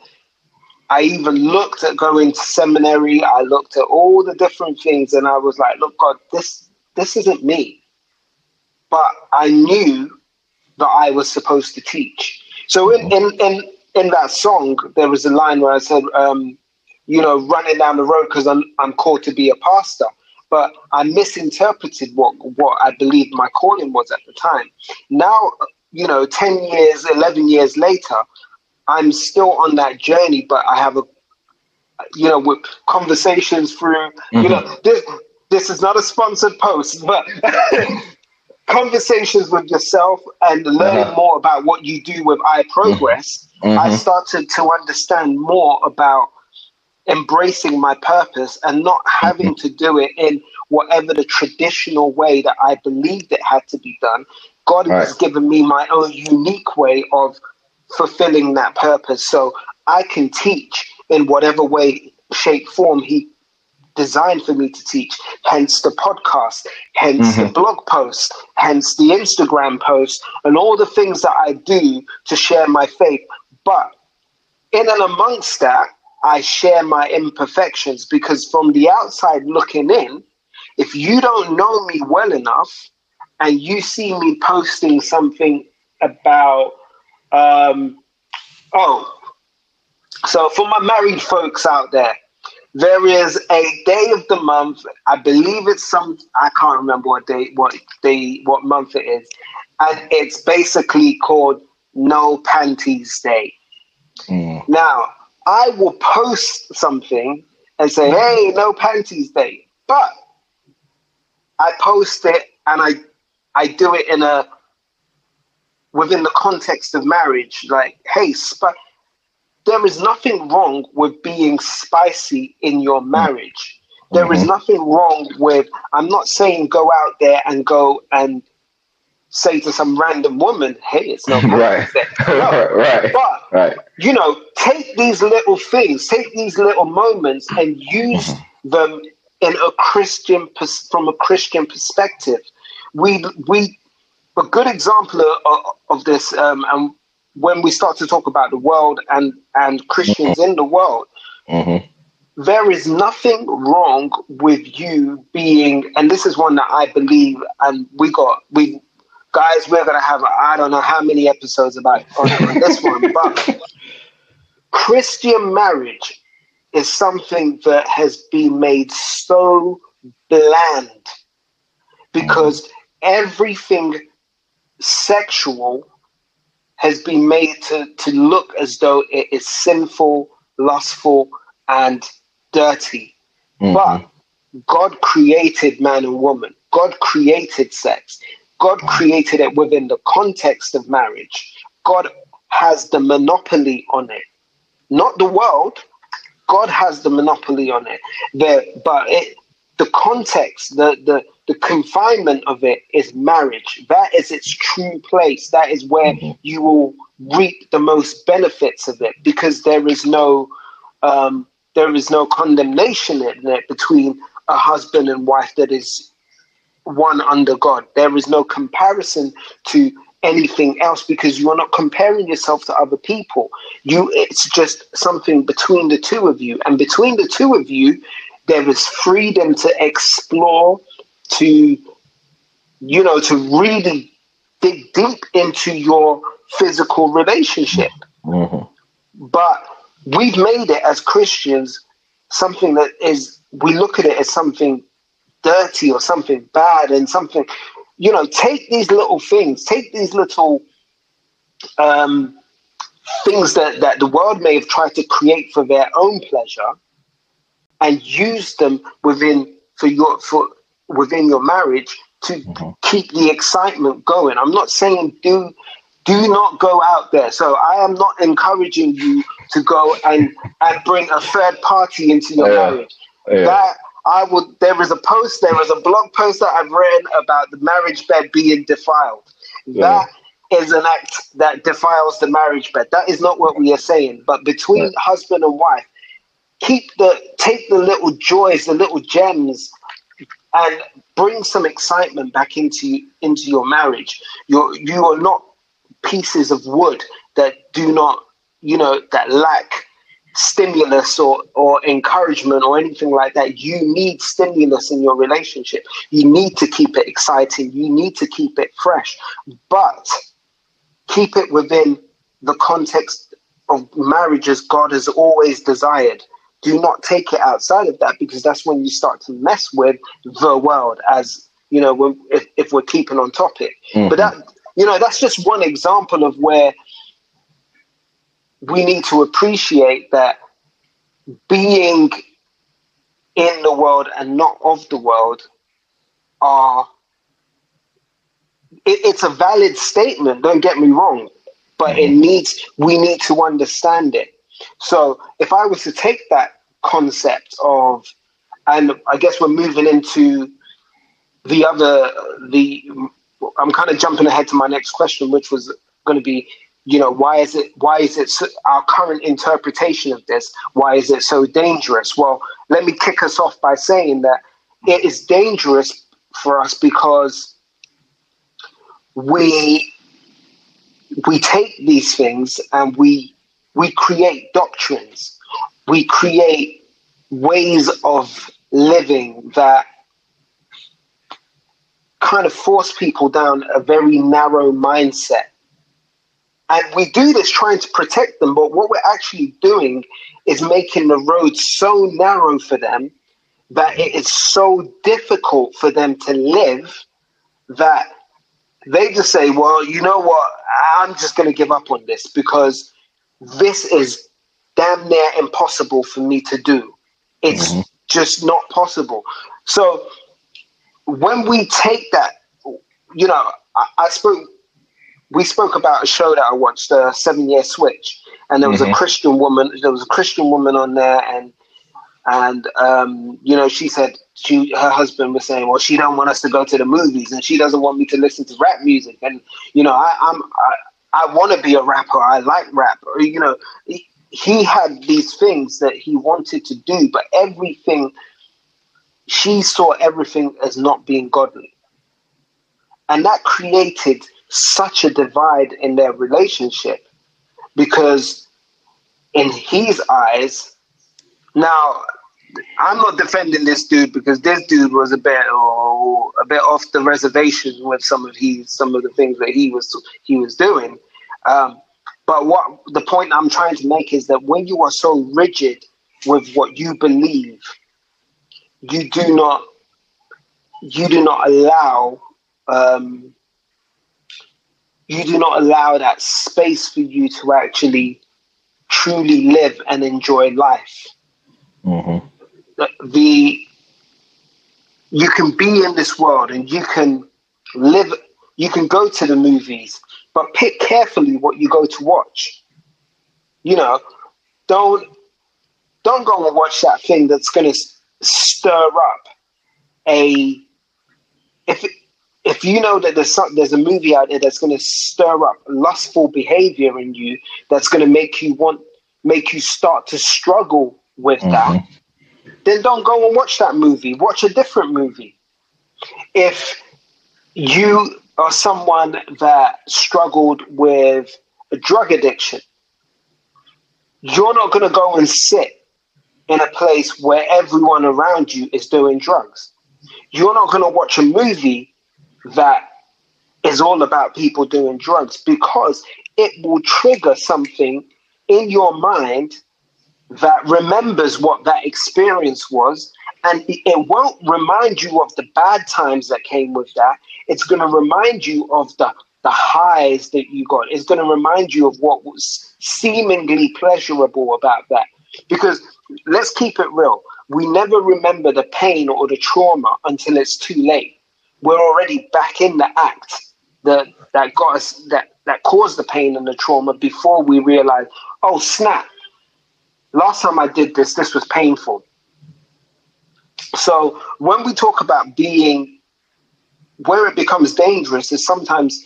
I even looked at going to seminary. I looked at all the different things and I was like, look, God, this this isn't me but I knew that I was supposed to teach. So in in in, in that song, there was a line where I said, um, you know, running down the road because I'm I'm called to be a pastor. But I misinterpreted what what I believed my calling was at the time. Now, you know, ten years, eleven years later, I'm still on that journey, but I have a you know, with conversations through, mm-hmm. you know, this this is not a sponsored post, but conversations with yourself and learning uh-huh. more about what you do with iProgress, mm-hmm. I started to understand more about embracing my purpose and not having mm-hmm. to do it in whatever the traditional way that I believed it had to be done. God right. has given me my own unique way of fulfilling that purpose. So I can teach in whatever way, shape, form He designed for me to teach, hence the podcast, hence mm-hmm. the blog post, hence the Instagram post, and all the things that I do to share my faith. But in and amongst that, I share my imperfections because from the outside looking in, if you don't know me well enough and you see me posting something about, um, oh, so for my married folks out there, there is a day of the month. I believe it's some. I can't remember what day, what day, what month it is, and it's basically called No Panties Day. Mm. Now, I will post something and say, "Hey, No Panties Day," but I post it and I I do it in a within the context of marriage. Like, hey, sp- there is nothing wrong with being spicy in your mm. marriage. There mm-hmm. is nothing wrong with, I'm not saying go out there and go and say to some random woman, hey, it's not right. No. right. But, right. you know, take these little things, take these little moments and use mm-hmm. them in a Christian, from a Christian perspective. We, we, a good example of, of this, um, and when we start to talk about the world and and Christians in the world, Mm-hmm. There is nothing wrong with you being, and this is one that I believe, and we got we guys, we're gonna have I don't know how many episodes about on, on this one, but Christian marriage is something that has been made so bland because everything sexual has been made to, to look as though it is sinful, lustful, and dirty. Mhm. But God created man and woman. God created sex. God created it within the context of marriage. God has the monopoly on it. Not the world. God has the monopoly on it. The, but it, the context, the, the, the confinement of it is marriage. That is its true place. That is where you will reap the most benefits of it because there is no um, there is no condemnation in it between a husband and wife that is one under God. There is no comparison to anything else because you are not comparing yourself to other people. You it's just something between the two of you. And between the two of you, there is freedom to explore, to you know, to really dig deep into your physical relationship. Mhm. But we've made it as Christians something that is we look at it as something dirty or something bad and something you know take these little things take these little um, things that, that the world may have tried to create for their own pleasure and use them within for your for within your marriage to Mhm. keep the excitement going i'm not saying do do not go out there so i am not encouraging you to go and and bring a third party into your Yeah. marriage Yeah. that I would. There is a post. There is a blog post that I've written about the marriage bed being defiled. Yeah. That is an act that defiles the marriage bed. That is not what we are saying. But between husband and wife, keep the take the little joys, the little gems, and bring some excitement back into into your marriage. You you are not pieces of wood that do not you know that lack stimulus or, or encouragement or anything like that. You need stimulus in your relationship. You need to keep it exciting. You need to keep it fresh. But keep it within the context of marriage as God has always desired. Do not take it outside of that because that's when you start to mess with the world as you know if, if we're keeping on topic. Mhm. But that you know that's just one example of where we need to appreciate that being in the world and not of the world are it, it's a valid statement don't get me wrong but it needs we need to understand it so if i was to take that concept of and i guess we're moving into the other the i'm kind of jumping ahead to my next question which was going to be you know why is it why is it our current interpretation of this why is it so dangerous? Well let me kick us off by saying that it is dangerous for us because we we take these things and we we create doctrines we create ways of living that kind of force people down a very narrow mindset and we do this trying to protect them, but what we're actually doing is making the road so narrow for them that it is so difficult for them to live that they just say, well, you know what? I'm just going to give up on this because this is damn near impossible for me to do. It's Mhm. just not possible. So when we take that, you know, I, I spoke we spoke about a show that I watched, uh, Seven Year Switch, and there was a Mhm. Christian woman. There was a Christian woman on there, and and um, you know, she said she her husband was saying, well, she don't want us to go to the movies, and she doesn't want me to listen to rap music, and you know, I, I'm I, I want to be a rapper. I like rap. Or, you know, he, he had these things that he wanted to do, but everything she saw everything as not being godly. And that created such a divide in their relationship because, in his eyes, Now, I'm not defending this dude because this dude was a bit oh, a bit off the reservation with some of he some of the things that he was he was doing. Um, but what the point I'm trying to make is that when you are so rigid with what you believe, you do not you do not allow um, you do not allow that space for you to actually truly live and enjoy life. Mm-hmm. The you can be in this world and you can live. You can go to the movies, but pick carefully what you go to watch. You know, don't don't go and watch that thing that's going to stir up a if if you know that there's some, there's a movie out there that's going to stir up lustful behavior in you, that's going to make you want make you start to struggle with mm-hmm. that, then don't go and watch that movie. Watch a different movie. If you are someone that struggled with a drug addiction, you're not going to go and sit in a place where everyone around you is doing drugs. You're not going to watch a movie that is all about people doing drugs because it will trigger something in your mind that remembers what that experience was and it won't remind you of the bad times that came with that. It's going to remind you of the the highs that you got. It's going to remind you of what was seemingly pleasurable about that. Because let's keep it real. We never remember the pain or the trauma until it's too late. We're already back in the act that that got us that that caused the pain and the trauma before we realize oh snap. Last time i did this this was painful so when we talk about being where it becomes dangerous is sometimes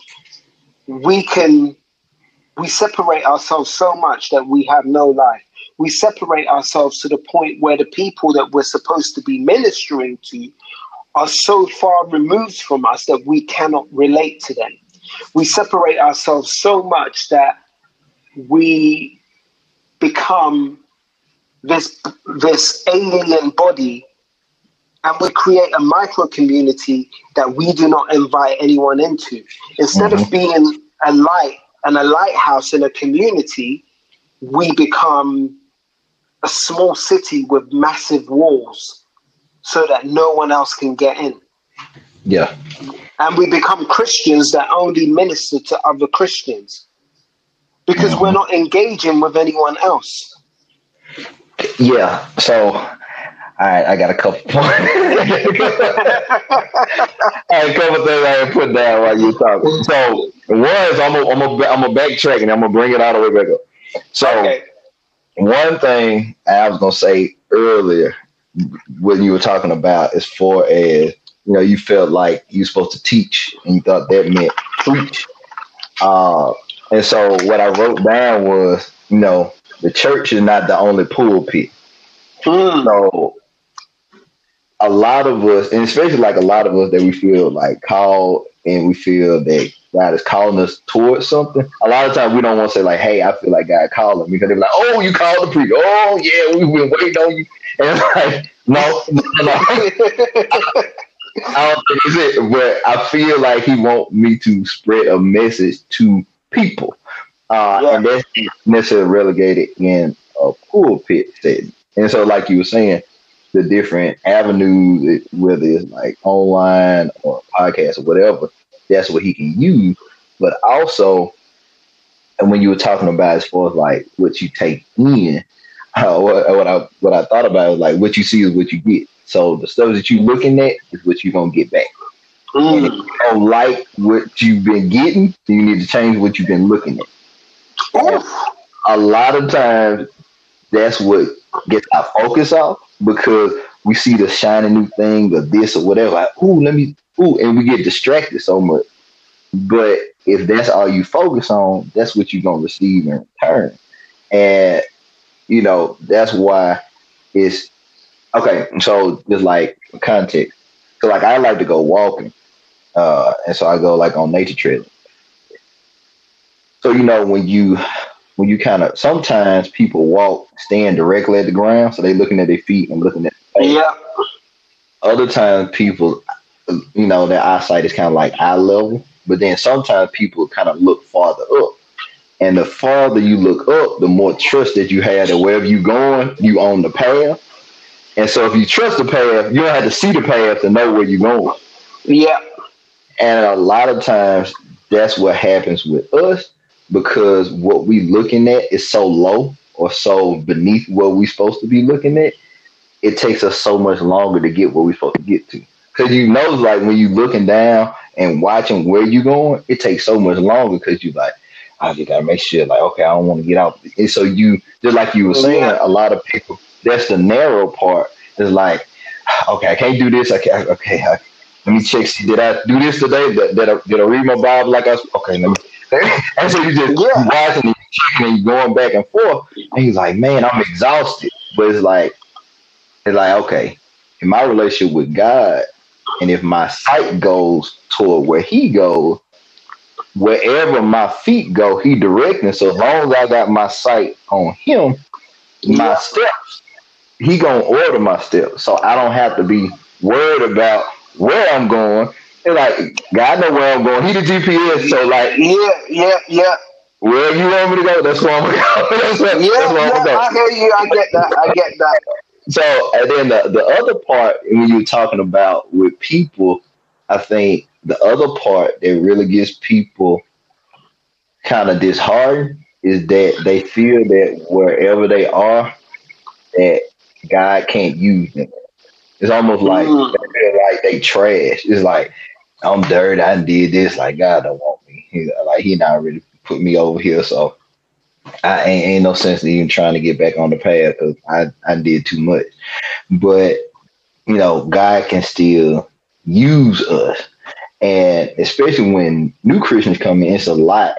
we can we separate ourselves so much that we have no life we separate ourselves to the point where the people that we're supposed to be ministering to are so far removed from us that we cannot relate to them. We separate ourselves so much that we become this this alien body and we create a micro community that we do not invite anyone into. Instead mm-hmm. of being a light and a lighthouse in a community, we become a small city with massive walls so that no one else can get in. Yeah. And we become Christians that only minister to other Christians because mm-hmm. we're not engaging with anyone else. Yeah. So, all right, I got a couple points. I a couple things I put down while you talking. So, one is I'm gonna I'm gonna I'm gonna backtrack and I'm gonna bring it all the way back up. So, okay. one thing I was gonna say earlier when you were talking about as far as you know you felt like you were supposed to teach and you thought that meant preach uh, and so what i wrote down was you know the church is not the only pulpit mm. so a lot of us and especially like a lot of us that we feel like called and we feel that God is calling us towards something. A lot of times we don't want to say like, "Hey, I feel like God calling me," because they're like, "Oh, you called the preach. Oh, yeah, we've been waiting on you." And like, no, no, no. I don't think it's it, but I feel like he want me to spread a message to people, uh, yeah. and that's necessarily relegated in a pulpit setting. And so, like you were saying, the different avenues, whether it's like online or podcast or whatever, that's what he can use. But also, and when you were talking about as far as like what you take in, uh, what, what, I what I thought about was like what you see is what you get. So the stuff that you're looking at is what you're gonna get back. Mm. If you don't like what you've been getting, you need to change what you've been looking at. A lot of times, that's what gets our focus off because we see the shiny new thing or this or whatever. Like, ooh, let me ooh, and we get distracted so much. But if that's all you focus on, that's what you're gonna receive in return. And you know, that's why it's okay. So just like context. So like I like to go walking. Uh and so I go like on nature trails. So you know when you when you kind of sometimes people walk stand directly at the ground, so they looking at their feet and looking at. Yeah. Other times people, you know, their eyesight is kind of like eye level, but then sometimes people kind of look farther up. And the farther you look up, the more trust that you have that wherever you going, you own the path. And so if you trust the path, you don't have to see the path to know where you're going. Yeah. And a lot of times that's what happens with us because what we looking at is so low or so beneath what we supposed to be looking at. It takes us so much longer to get where we're supposed to get to. Cause you know, like when you looking down and watching where you going, it takes so much longer because you like, I just gotta make sure, like, okay, I don't want to get out. And so you just like you were saying, a lot of people, that's the narrow part. Is like, okay, I can't do this. I can't, okay, I, let me check. See, did I do this today? Did, did, I, did I read my Bible like I was? Okay, let me. And so you just Yeah. watching and checking and you going back and forth. And he's like, man, I'm exhausted. But it's like, it's like, okay, in my relationship with God, and if my sight goes toward where He goes, wherever my feet go, He directing. So as long as I got my sight on Him, my Yeah. steps, He gonna order my steps. So I don't have to be worried about where I'm going. Like God know where I'm going. He the GPS. So like Yeah. Yeah. Yeah. where you want me to go, that's where I'm gonna that's where, Yeah. that's where I'm yeah. gonna. I hear you. I get that. I get that. So, and then the, the other part, when you're talking about with people, I think the other part that really gets people kind of disheartened is that they feel that wherever they are, that God can't use them. It's almost like Mm. like they trash. It's like I'm dirty. I did this. Like God don't want me. He, like He not really put me over here. So I ain't, ain't no sense in even trying to get back on the path because I, I did too much. But you know, God can still use us, and especially when new Christians come in, it's a lot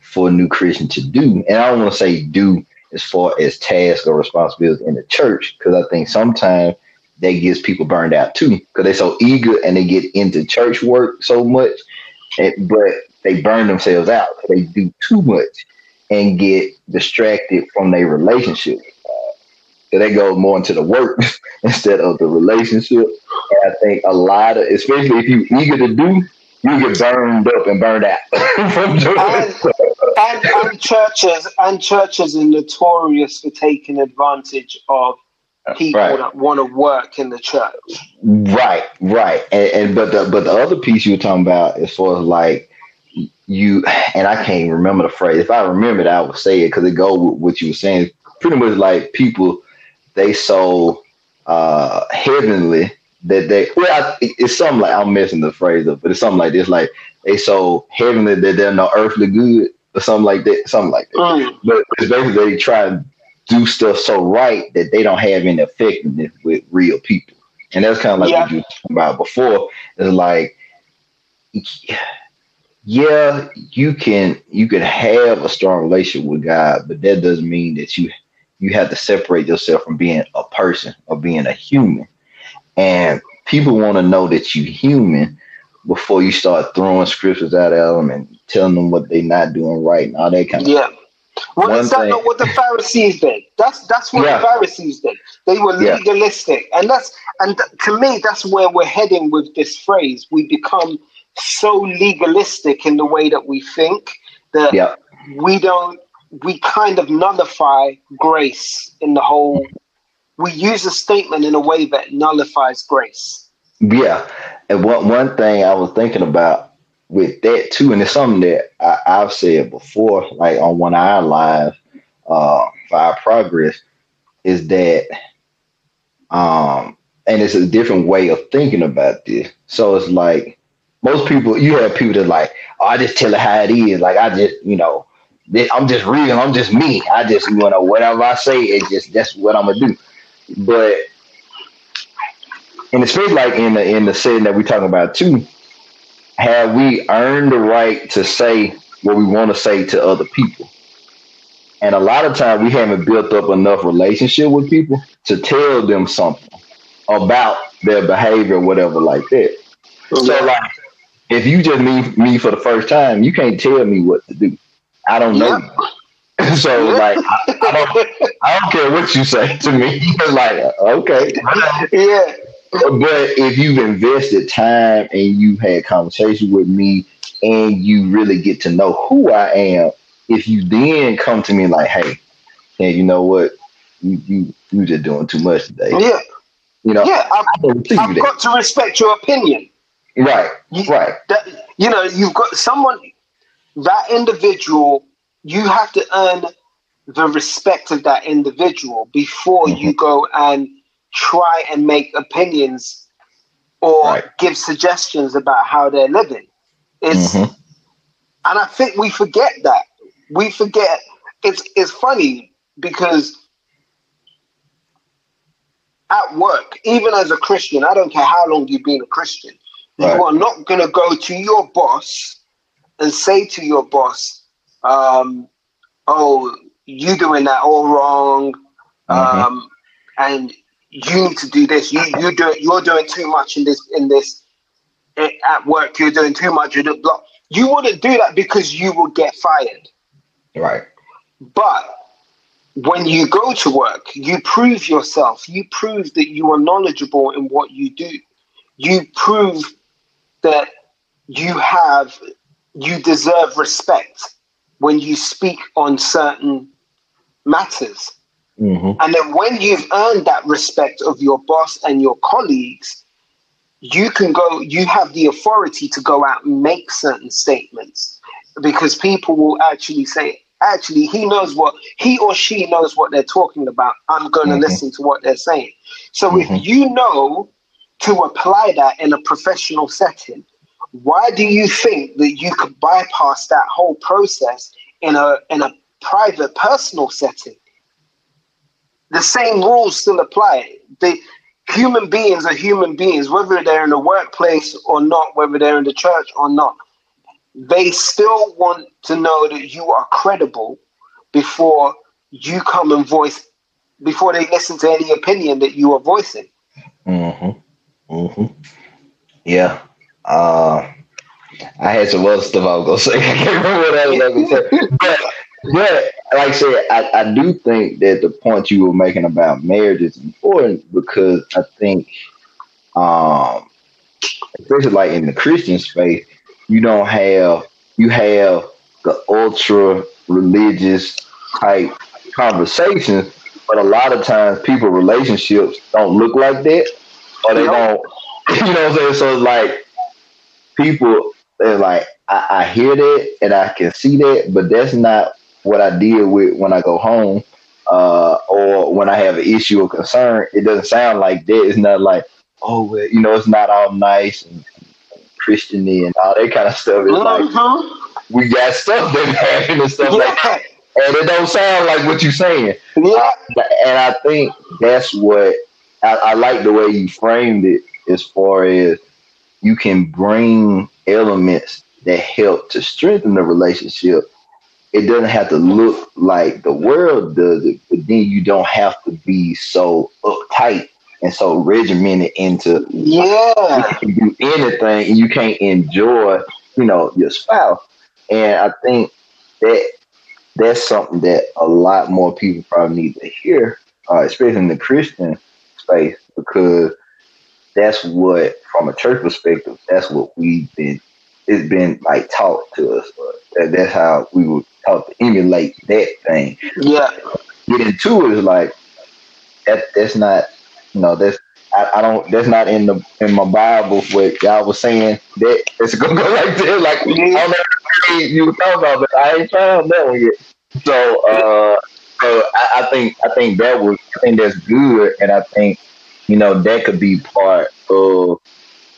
for a new Christian to do. And I don't want to say do as far as task or responsibility in the church because I think sometimes that gets people burned out too because they're so eager and they get into church work so much, and, but they burn themselves out. They do too much and get distracted from their relationship. Uh, so they go more into the work instead of the relationship. And I think a lot of, especially if you're eager to do, you get burned up and burned out And, and, and churches and churches are notorious for taking advantage of people Right. that want to work in the church. Right, right, and, and but the but the other piece you were talking about as far as like you and I can't even remember the phrase. If I remember it, I would say it because it go with what you were saying. Pretty much like people, they so uh heavenly that they well, I, it's something like I'm messing the phrase up, but it's something like this: like they so heavenly that they're no earthly good or something like that, something like that. Mm. But it's basically they try do stuff so right that they don't have any effectiveness with real people. And that's kind of like Yeah. what you were talking about before. It's like, yeah, you can you can have a strong relationship with God, but that doesn't mean that you you have to separate yourself from being a person or being a human. And people want to know that you're human before you start throwing scriptures at them and telling them what they're not doing right and all that kind of Yeah. Well, One is that not what the Pharisees did? That's that's what Yeah. the Pharisees did. They were Yeah. legalistic, and that's and to me, that's where we're heading with this phrase. We become so legalistic in the way that we think that Yeah. we don't. We kind of nullify grace in the whole. We use a statement in a way that nullifies grace. Yeah, and one one thing I was thinking about with that too, and it's something that I, I've said before, like on one of our live uh, for our progress, is that, um, and it's a different way of thinking about this. So it's like most people, you have people that like, oh, I just tell it how it is. Like I just, you know, I'm just real. I'm just me. I just, you know, whatever I say, it just that's what I'm gonna do. But and especially like in the in the setting that we're talking about too, have we earned the right to say what we want to say to other people? And a lot of times we haven't built up enough relationship with people to tell them something about their behavior or whatever like that. So like if you just meet me for the first time, you can't tell me what to do. I don't know Yeah. you. so like, I, I, don't, I don't care what you say to me. like, okay, yeah. But if you've invested time and you've had conversation with me and you really get to know who I am, if you then come to me like, hey, and you know what, you you you just doing too much today. Yeah. You know, Yeah, I've, I don't see I've got to respect your opinion. Right, You, right. That, you know, you've got someone, that individual, you have to earn the respect of that individual before Mm-hmm. you go and try and make opinions or Right. give suggestions about how they're living. It's, Mhm. and I think we forget that. We forget. It's it's funny because at work, even as a Christian, I don't care how long you've been a Christian, Right. you are not going to go to your boss and say to your boss, um, "Oh, you're doing that all wrong," Mhm. um, and you need to do this. You you do you're doing too much in this in this eh, at work. You're doing too much. You do blah. You wouldn't do that because you would get fired. Right. But when you go to work, you prove yourself. You prove that you are knowledgeable in what you do. You prove that you have, you deserve respect when you speak on certain matters. Hmm And then when you've earned that respect of your boss and your colleagues, you can go, you have the authority to go out and make certain statements because people will actually say, actually, he knows what, he or she knows what they're talking about. I'm going to Mhm. listen to what they're saying. So Mhm. if you know to apply that in a professional setting, why do you think that you could bypass that whole process in a in a private personal setting? The same rules still apply. The human beings are human beings, whether they're in the workplace or not, whether they're in the church or not. They still want to know that you are credible before you come and voice, before they listen to any opinion that you are voicing. hmm hmm Yeah. Uh, I had some other stuff I was gonna say. I can't remember what I was gonna say. But, but like I said, I, I do think that the point you were making about marriage is important because I think, um, especially like in the Christian space, you don't have you have the ultra religious type conversations, but a lot of times people relationships don't look like that, or they don't. You know what I'm saying? So it's like people they're like, I, I hear that and I can see that, but that's not what I deal with when I go home. Uh, or when I have an issue or concern, it doesn't sound like that. It's not like, oh, well, you know, it's not all nice and Christiany and all that kind of stuff. It's like Mhm. we got stuff that happened and stuff like that, and it don't sound like what you're saying. Yeah. And I think that's what I, I like the way you framed it as far as you can bring elements that help to strengthen the relationship. It doesn't have to look like the world does it, but then you don't have to be so uptight and so regimented into Yeah. you can do anything and you can't enjoy, you know, your spouse. And I think that that's something that a lot more people probably need to hear, uh, especially in the Christian space, because that's what, from a church perspective, that's what we've been. It's been like taught to us. That's how we were taught to emulate that thing. Yeah. Getting to it is like that. That's not, you know, that's I, I don't. That's not in the in my Bible. What y'all was saying that it's gonna go like this. Like I don't know you were talking about, but I ain't found that one yet. So, uh, so I, I think I think that was I think that's good, and I think you know that could be part of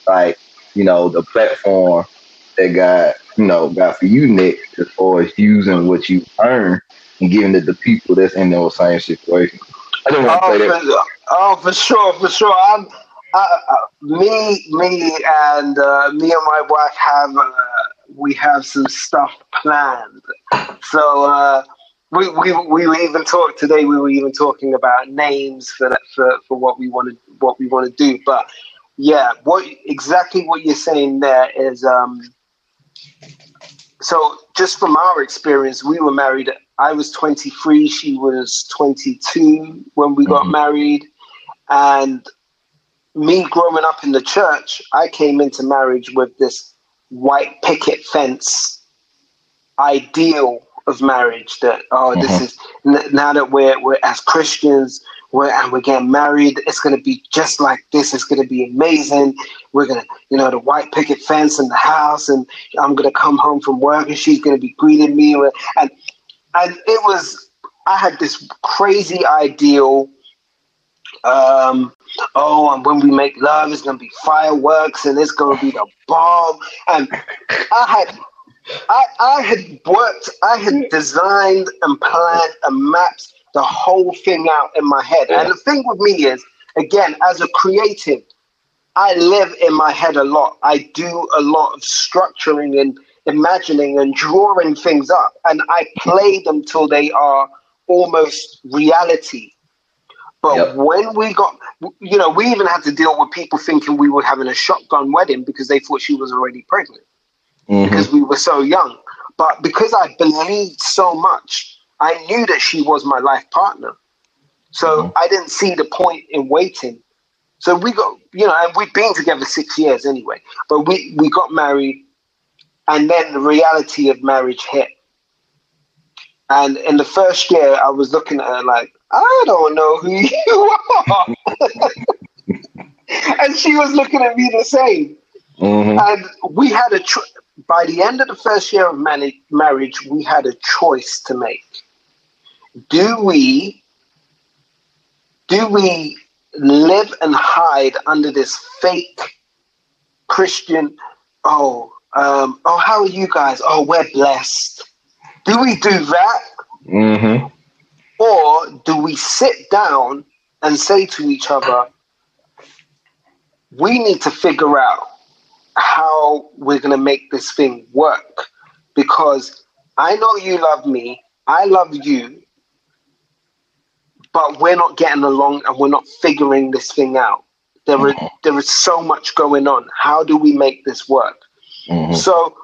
like you know the platform that got you know got for you next as far as using what you earn and giving it to people that's in those same situation. I didn't want to Oh, say that. for, oh, for sure, for sure. I'm, uh, uh, me, me, and uh, me and my wife have uh, we have some stuff planned. So uh, we we we were even talk today. We were even talking about names for that for, for what we want to what we want to do. But yeah, what exactly what you're saying there is. Um, so just from our experience, we were married I was 23, she was 22 when we got mm-hmm. married. And me growing up in the church, I came into marriage with this white picket fence ideal of marriage that oh this is now that we're we're as Christians we're and we're getting married it's going to be just like this. It's going to be amazing. We're going to you know the white picket fence and the house and I'm going to come home from work and she's going to be greeting me. And and it was I had this crazy ideal um, oh, and when we make love, it's gonna be fireworks and it's gonna be the bomb. And I had, I, I had worked, I had designed and planned and mapped the whole thing out in my head. And the thing with me is, again, as a creative, I live in my head a lot. I do a lot of structuring and imagining and drawing things up, and I play them till they are almost reality. But Yep. when we got, you know, we even had to deal with people thinking we were having a shotgun wedding because they thought she was already pregnant Mhm. because we were so young. But because I believed so much, I knew that she was my life partner. So I didn't see the point in waiting. So we got, you know, and we've been together six years anyway. But we we got married, and then the reality of marriage hit. And in the first year, I was looking at her like, I don't know who you are. and she was looking at me the same. Mhm. And we had a cho- by the end of the first year of marriage, we had a choice to make. Do we do we live and hide under this fake Christian? Oh, um, oh, how are you guys? Oh, we're blessed. Do we do that, Mhm. or do we sit down and say to each other, we need to figure out how we're going to make this thing work? Because I know you love me, I love you, but we're not getting along and we're not figuring this thing out. There, are, there is so much going on. How do we make this work? Mhm. So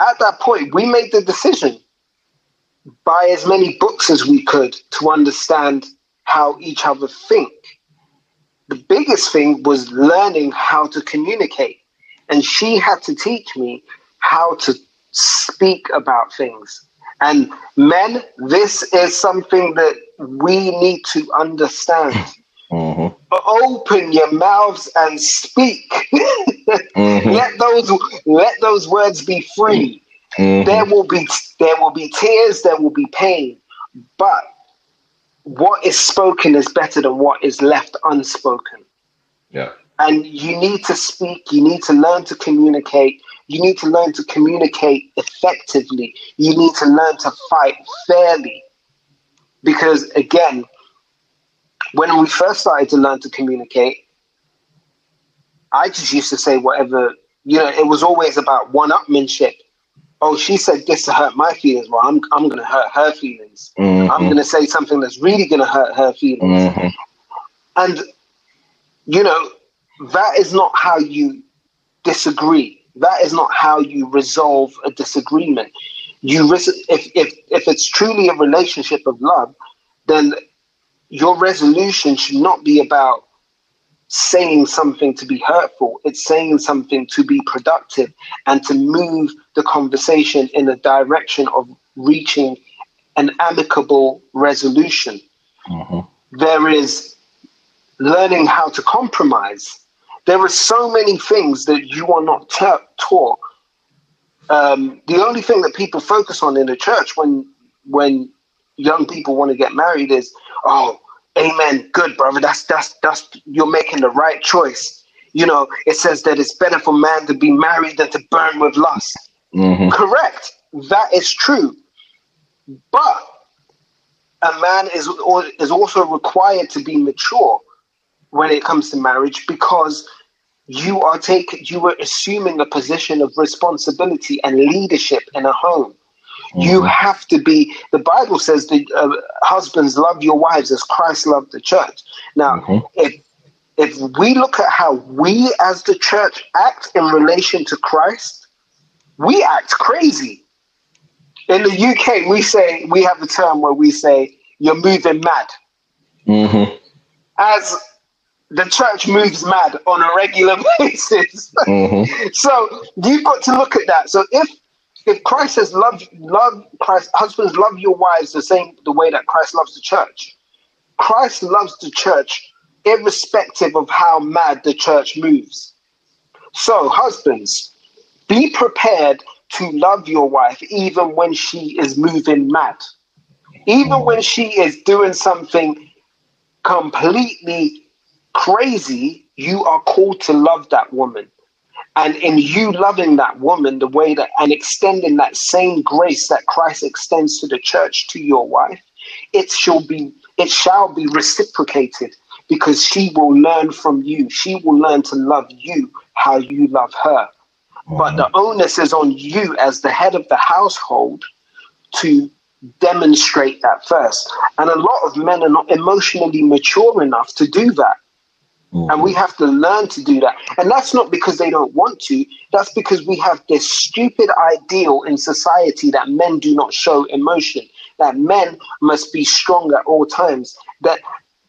at that point, we made the decision buy as many books as we could to understand how each other think. The biggest thing was learning how to communicate. And she had to teach me how to speak about things. And men, this is something that we need to understand. Mhm. Open your mouths and speak. Mhm. let those let those words be free. Mhm. There will be there will be tears, there will be pain, but what is spoken is better than what is left unspoken. Yeah. And you need to speak, you need to learn to communicate, you need to learn to communicate effectively, you need to learn to fight fairly. Because again, when we first started to learn to communicate, I just used to say whatever, you know, it was always about one upmanship. Oh, she said this to hurt my feelings. Well, I'm, I'm going to hurt her feelings. I'm Mhm. going to say something that's really going to hurt her feelings. Mhm. And, you know, that is not how you disagree. That is not how you resolve a disagreement. You res- if, if, if it's truly a relationship of love, then your resolution should not be about saying something to be hurtful. It's saying something to be productive and to move the conversation in a direction of reaching an amicable resolution. Mhm. There is learning how to compromise. There are so many things that you are not ta- taught. Um, the only thing that people focus on in the church when when young people want to get married is, oh, amen, good brother. That's that's that's you're making the right choice. You know, it says that it's better for man to be married than to burn with lust. Mhm. Correct. That is true. But a man is is also required to be mature when it comes to marriage because you are taking you are assuming a position of responsibility and leadership in a home. You have to be. The Bible says that uh, husbands love your wives as Christ loved the church. Now, Mhm. if if we look at how we as the church act in relation to Christ, we act crazy. in the UK, we say we have a term where we say you're moving mad. Mm-hmm. As the church moves mad on a regular basis. Mm-hmm. so you've got to look at that. So if if Christ says love love Christ husbands love your wives the same the way that Christ loves the church. Christ loves the church irrespective of how mad the church moves. So husbands, be prepared to love your wife even when she is moving mad. Even when she is doing something completely crazy, you are called to love that woman. And in you loving that woman, the way that and extending that same grace that Christ extends to the church to your wife, it shall be it shall be reciprocated because she will learn from you. She will learn to love you how you love her. But the onus is on you as the head of the household to demonstrate that first. And a lot of men are not emotionally mature enough to do that. And we have to learn to do that. And that's not because they don't want to, that's because we have this stupid ideal in society that men do not show emotion, that men must be strong at all times, that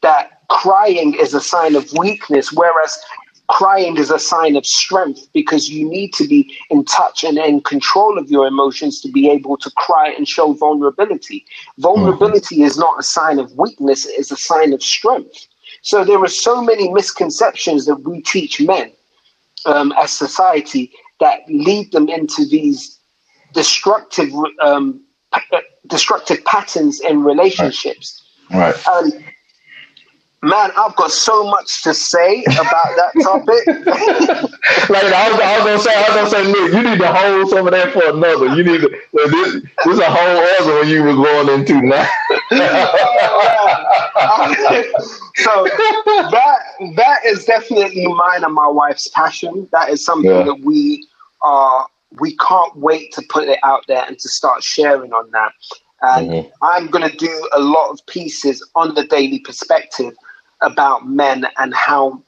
that crying is a sign of weakness, whereas crying is a sign of strength because you need to be in touch and in control of your emotions to be able to cry and show vulnerability. Vulnerability is not a sign of weakness, it is a sign of strength. So there are so many misconceptions that we teach men um, as society that lead them into these destructive um, pa- destructive patterns in relationships. Right. And man, I've got so much to say about that topic. Like I was, I was gonna say, I was gonna say, look, you need to hold some of that for another. You need to. This, this is a whole other one you were going into now. so that that is definitely mine and my wife's passion. That is something Yeah. that we are we can't wait to put it out there and to start sharing on that. And Mhm. I'm going to do a lot of pieces on the daily perspective about men and how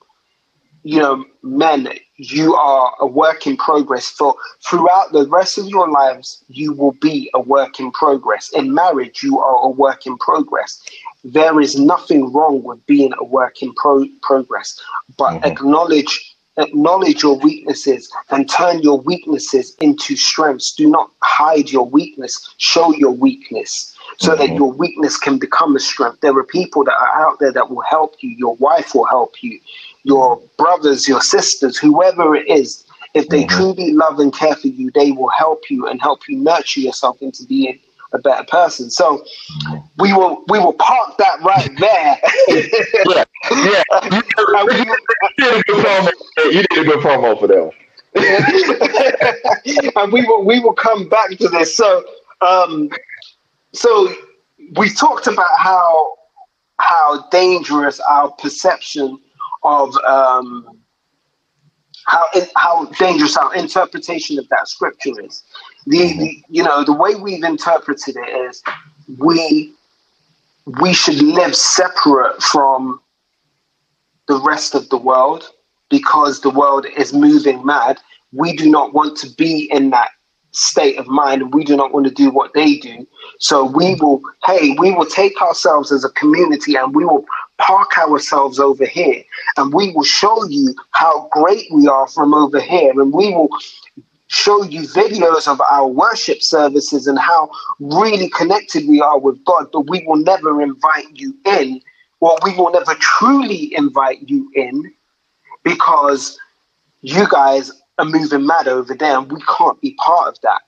you know men you are a work in progress. For throughout the rest of your lives you will be a work in progress. In marriage you are a work in progress. There is nothing wrong with being a work in pro- progress but Mhm. acknowledge acknowledge your weaknesses and turn your weaknesses into strengths. Do not hide your weakness. Show your weakness so that Mhm. your weakness can become a strength there are people that are out there that will help you your wife will help you your brothers your sisters whoever it is if they Mhm. truly love and care for you they will help you and help you nurture yourself into being a better person so we will we will park that right there yeah, yeah. You, you did a good promo. You did a good promo for that one. and we will we will come back to this. So um so we talked about how how dangerous our perception of um how how dangerous our interpretation of that scripture is. The, the you know the way we've interpreted it is we we should live separate from the rest of the world because the world is moving mad. We do not want to be in that state of mind. And we do not want to do what they do. So we will, hey, we will take ourselves as a community and we will park ourselves over here and we will show you how great we are from over here and we will show you videos of our worship services and how really connected we are with God, but we will never invite you in, or we will never truly invite you in because you guys are moving mad over there and we can't be part of that.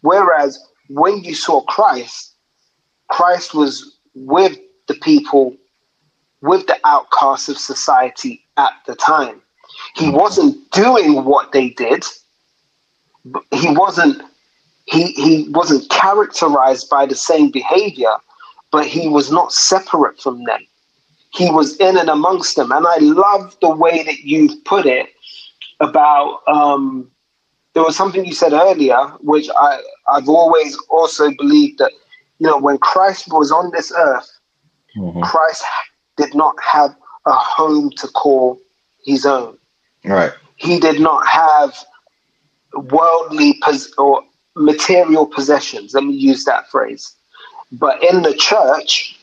Whereas when you saw Christ, Christ was with the people, with the outcasts of society at the time. He wasn't doing what they did he wasn't he he wasn't characterized by the same behavior but he was not separate from them he was in and amongst them and i love the way that you've put it about um there was something you said earlier which i i've always also believed that you know when christ was on this earth Mhm. christ did not have a home to call his own Right. he did not have worldly pos- or material possessions. Let me use that phrase. But in the church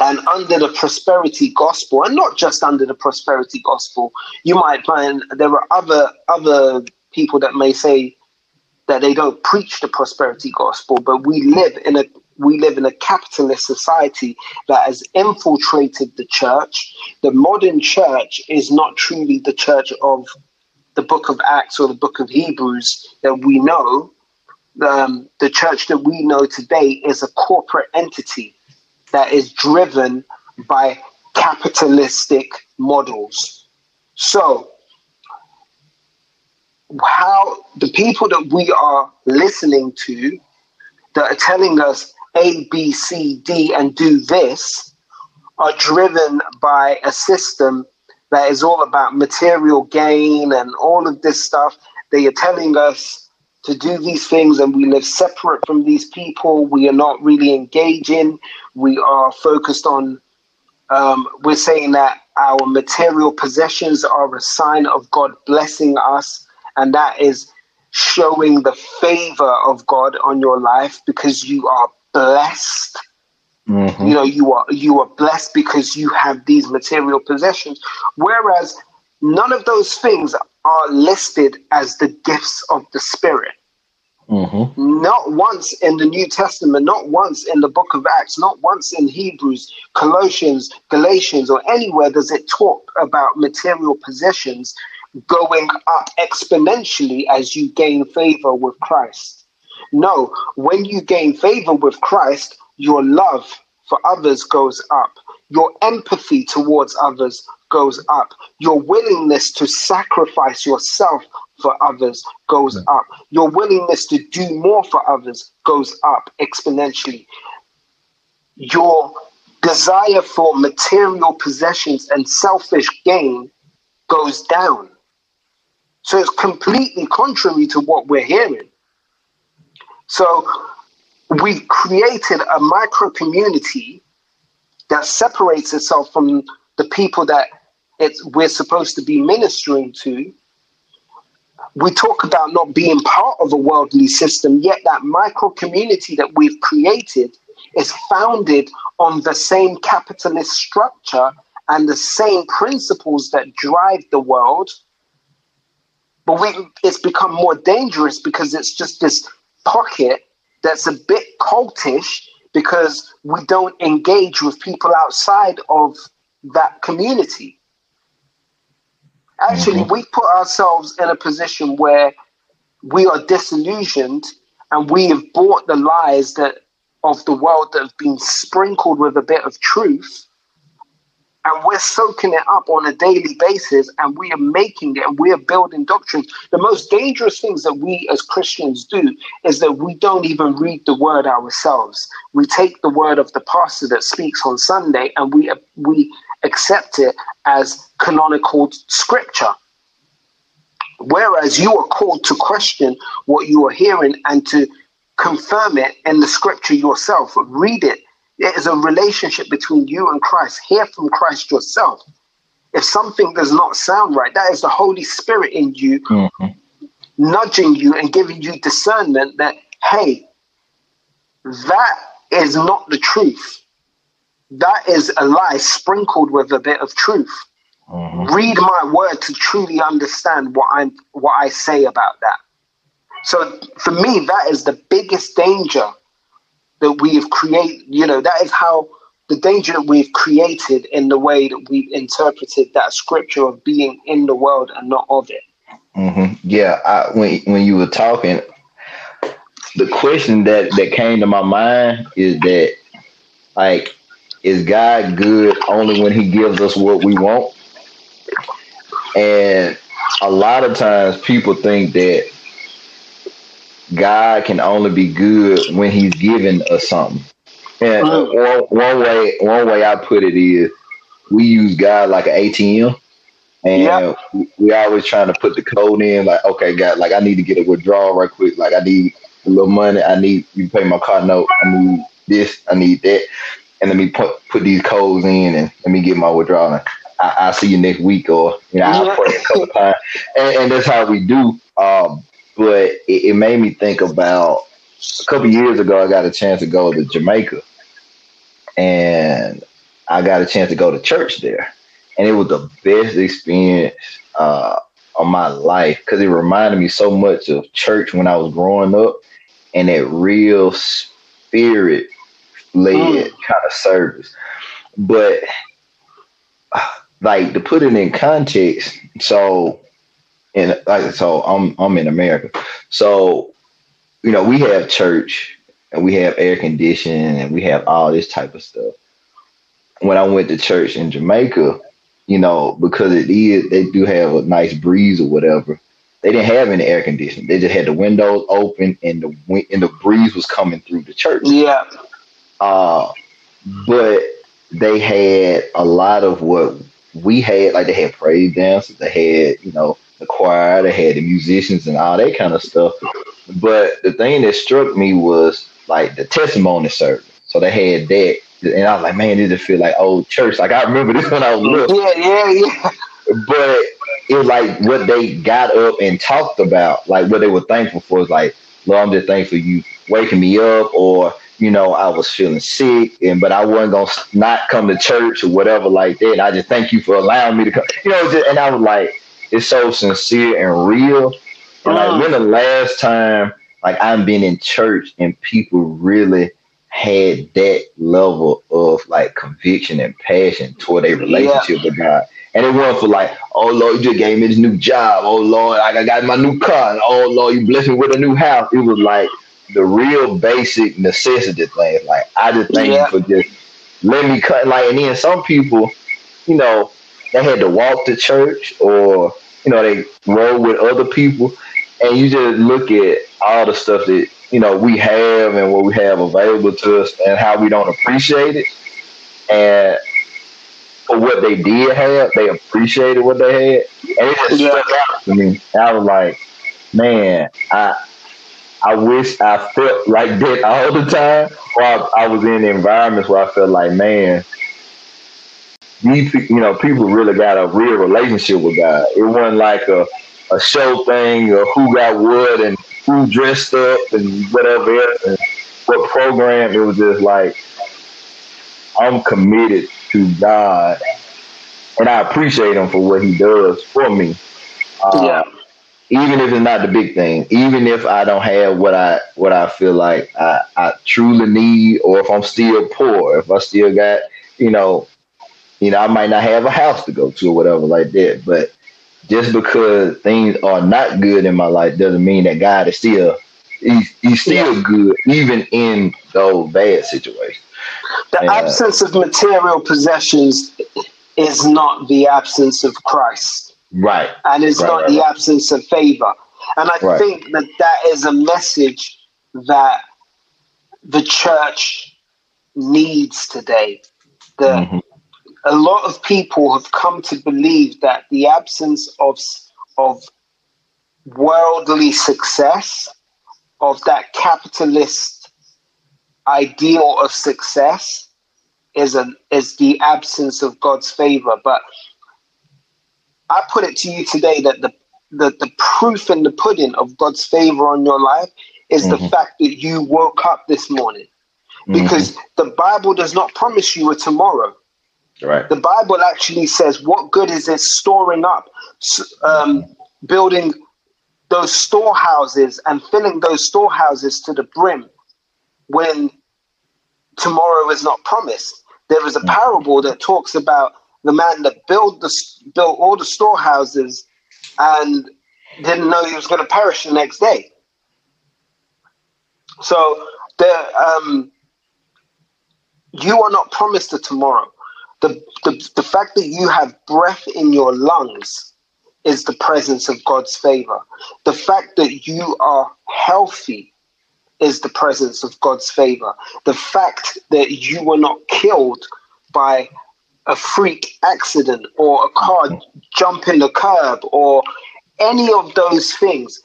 and under the prosperity gospel, and not just under the prosperity gospel, you might find there are other other people that may say that they don't preach the prosperity gospel, but we live in a we live in a capitalist society that has infiltrated the church. The modern church is not truly the church of the book of Acts or the book of Hebrews that we know. Um, the church that we know today is a corporate entity that is driven by capitalistic models. So, how the people that we are listening to that are telling us A, B, C, D, and do this are driven by a system that is all about material gain and all of this stuff. They are telling us to do these things and we live separate from these people. We are not really engaging. We are focused on, um, we're saying that our material possessions are a sign of God blessing us and that is showing the favor of God on your life because you are blessed. Mm-hmm. You know, you are you are blessed because you have these material possessions. Whereas none of those things are listed as the gifts of the Spirit. Mm-hmm. Not once in the New Testament, not once in the book of Acts, not once in Hebrews, Colossians, Galatians, or anywhere does it talk about material possessions going up exponentially as you gain favor with Christ. No, when you gain favor with Christ, your love for others goes up. Your empathy towards others goes up. Your willingness to sacrifice yourself for others goes up. Your willingness to do more for others goes up exponentially. Your desire for material possessions and selfish gain goes down. So it's completely contrary to what we're hearing. So we've created a micro community that separates itself from the people that it's, we're supposed to be ministering to. We talk about not being part of a worldly system, yet that micro community that we've created is founded on the same capitalist structure and the same principles that drive the world but we, it's become more dangerous because it's just this pocket that's a bit cultish because we don't engage with people outside of that community. Actually, mm-hmm. we put ourselves in a position where we are disillusioned and we have bought the lies that of the world that have been sprinkled with a bit of truth and we're soaking it up on a daily basis and we are making it and we are building doctrine. The most dangerous things that we as Christians do is that we don't even read the word ourselves. We take the word of the pastor that speaks on Sunday and we we accept it as canonical scripture. Whereas you are called to question what you are hearing and to confirm it in the scripture yourself. Read it, it is a relationship between you and Christ. Hear from Christ yourself. If something does not sound right, that is the Holy Spirit in you mm-hmm. nudging you and giving you discernment that, hey, that is not the truth. That is a lie sprinkled with a bit of truth. Mm-hmm. Read my word to truly understand what I what I say about that. So for me, that is the biggest danger that we have created, you know, that is how the danger that we've created in the way that we've interpreted that scripture of being in the world and not of it. Mm-hmm. Yeah, I, when when you were talking, the question that that came to my mind is that, like, is God good only when He gives us what we want? And a lot of times people think that God can only be good when He's giving us something. And one, one way, one way I put it is, we use God like an ATM, and yep. we, always trying to put the code in. Like, okay, God, like I need to get a withdrawal right quick. Like I need a little money. I need you pay my car note. I need this. I need that. And let me put put these codes in and let me get my withdrawal. And I, will see you next week, or you know, I'll pray a couple times. And, and that's how we do. Um, but it, it made me think about a couple years ago. I got a chance to go to Jamaica, and I got a chance to go to church there, and it was the best experience uh, of my life because it reminded me so much of church when I was growing up, and that real spirit led mm. kind of service. But like to put it in context, so and like so I'm I'm in America. So, you know, we have church and we have air conditioning and we have all this type of stuff. When I went to church in Jamaica, you know, because it is they do have a nice breeze or whatever. They didn't have any air conditioning. They just had the windows open and the wind and the breeze was coming through the church. Yeah. Uh, but they had a lot of what we had. Like they had praise dances. They had you know the choir. They had the musicians and all that kind of stuff. But the thing that struck me was like the testimony service. So they had that, and I was like, man, this just feel like old church. Like I remember this when I was little. Yeah, yeah, yeah. But it was like what they got up and talked about, like what they were thankful for. Is like, Lord, I'm just thankful you waking me up, or you know, I was feeling sick, and but I wasn't gonna not come to church or whatever like that. I just thank you for allowing me to come. You know, just, and I was like, it's so sincere and real. And like, uh-huh. when the last time like I've been in church and people really had that level of like conviction and passion toward a relationship yeah. with God. And it wasn't for like, oh Lord, you just gave me this new job. Oh Lord, I got my new car. Oh Lord, you blessed me with a new house. It was like the real basic necessity things. Like I just thank yeah. you for just let me cut like and then some people, you know, they had to walk to church or you know they rode with other people. And you just look at all the stuff that you know we have and what we have available to us and how we don't appreciate it. And for what they did have they appreciated what they had. And it just yeah. stuck out to me. I was like man i I wish I felt like that all the time, or I, I was in environments where I felt like, man, these you know people really got a real relationship with God. It wasn't like a a show thing or who got what and who dressed up and whatever else and what program. It was just like I'm committed to God, and I appreciate Him for what He does for me. Uh, yeah. Even if it's not the big thing, even if I don't have what I what I feel like I, I truly need, or if I'm still poor, if I still got you know you know, I might not have a house to go to or whatever like that. But just because things are not good in my life doesn't mean that God is still he's, he's still yeah. good even in those bad situations. The and, uh, absence of material possessions is not the absence of Christ. Right. And it's right, not right, the right. absence of favor. And I think that that is a message that the church needs today. The mm-hmm a lot of people have come to believe that the absence of of worldly success, of that capitalist ideal of success, is an is the absence of God's favor. But I put it to you today that the the, the proof in the pudding of God's favor on your life is mm-hmm. the fact that you woke up this morning. Because mm-hmm. the Bible does not promise you a tomorrow. Right. The Bible actually says, "What good is it storing up, um, building those storehouses and filling those storehouses to the brim when tomorrow is not promised?" There is a mm. parable that talks about the man that built the built all the storehouses and didn't know he was going to perish the next day. So the um, you are not promised a tomorrow. The, the, the fact that you have breath in your lungs is the presence of God's favor. The fact that you are healthy is the presence of God's favor. The fact that you were not killed by a freak accident or a car jumping the curb or any of those things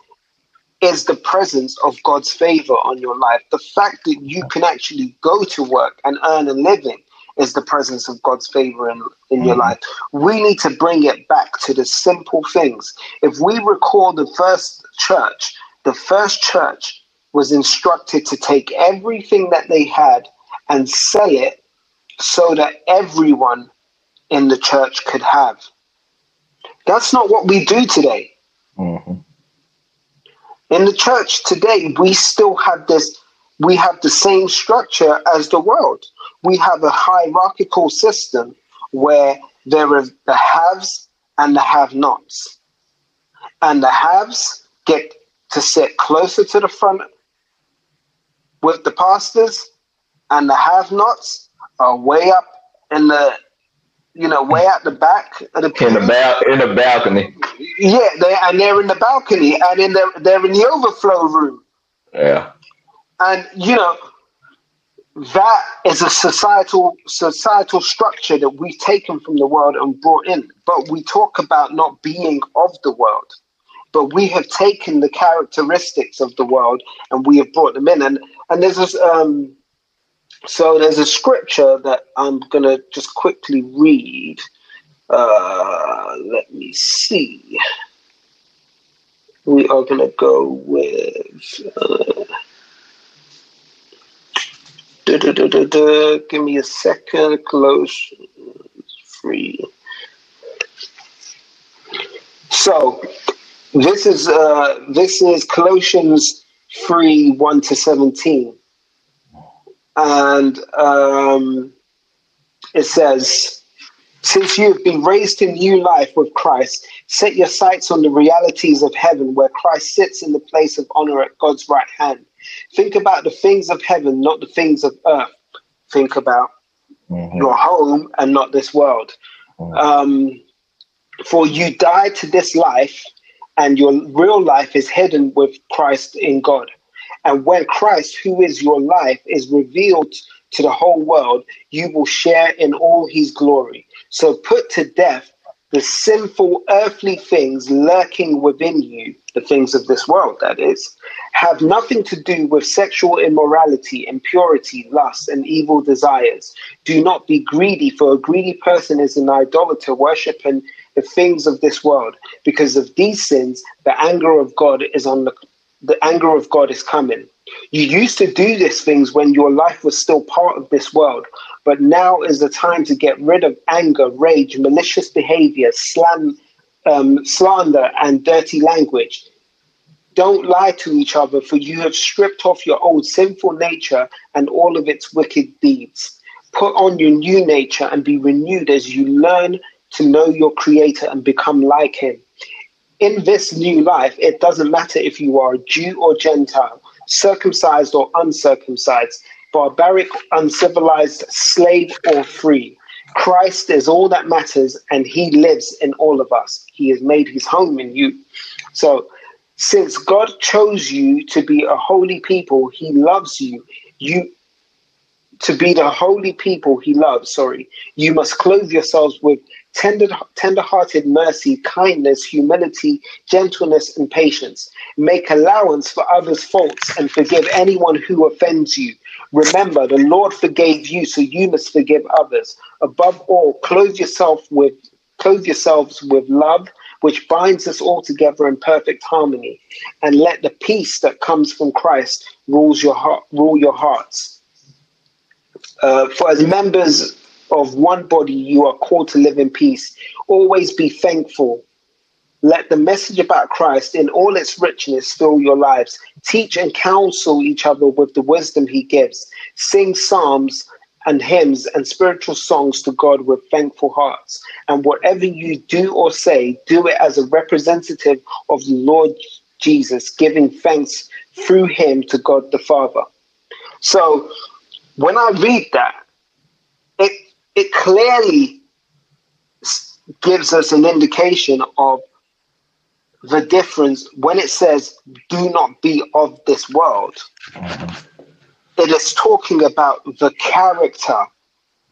is the presence of God's favor on your life. The fact that you can actually go to work and earn a living is the presence of God's favor in, in mm. your life. We need to bring it back to the simple things. If we recall the first church, the first church was instructed to take everything that they had and sell it so that everyone in the church could have. That's not what we do today. hmm In the church today, we still have this, we have the same structure as the world. We have a hierarchical system where there are the haves and the have nots. And the haves get to sit closer to the front with the pastors, and the have nots are way up in the, you know, way at the back of the In the bal- in the balcony. Yeah, they and they're in the balcony and in the they're in the overflow room. Yeah. And you know, that is a societal societal structure that we've taken from the world and brought in. But we talk about not being of the world. But we have taken the characteristics of the world and we have brought them in. And and there's this um so there's a scripture that I'm gonna just quickly read. Uh, let me see. We are gonna go with. Uh, Give me a second. Close. Free. So this is uh, this is Colossians three one to seventeen, and um, it says. Since you have been raised to new life with Christ, set your sights on the realities of heaven where Christ sits in the place of honor at God's right hand. Think about the things of heaven, not the things of earth. Think about Mhm. your home and not this world. Um, for you died to this life, and your real life is hidden with Christ in God. And when Christ, who is your life, is revealed to the whole world, you will share in all his glory. So put to death the sinful earthly things lurking within you, the things of this world, that is, have nothing to do with sexual immorality, impurity, lust, and evil desires. Do not be greedy, for a greedy person is an idolater, worshipping the things of this world. Because of these sins, the anger of God is on the the anger of God is coming. You used to do these things when your life was still part of this world, but now is the time to get rid of anger, rage, malicious behavior, slam, um, slander, and dirty language. Don't lie to each other, for you have stripped off your old sinful nature and all of its wicked deeds. Put on your new nature and be renewed as you learn to know your Creator and become like Him in this new life, it doesn't matter if you are a Jew or Gentile, circumcised or uncircumcised, barbaric, uncivilized, slave or free. Christ is all that matters, and He lives in all of us. He has made His home in you. So, since God chose you to be a holy people, He loves you. You to be the holy people He loves. Sorry, you must clothe yourselves with tender, tender-hearted mercy, kindness, humility, gentleness, and patience. Make allowance for others' faults and forgive anyone who offends you. Remember, the Lord forgave you, so you must forgive others. Above all, clothe yourself with clothe yourselves with love, which binds us all together in perfect harmony. And let the peace that comes from Christ rules your heart, rule your hearts. Uh, for as members of one body, you are called to live in peace. Always be thankful. Let the message about Christ in all its richness fill your lives. Teach and counsel each other with the wisdom he gives. Sing psalms and hymns and spiritual songs to God with thankful hearts. And whatever you do or say, do it as a representative of the Lord Jesus, giving thanks through him to God the Father. So when I read that, it clearly gives us an indication of the difference when it says do not be of this world it is talking about the character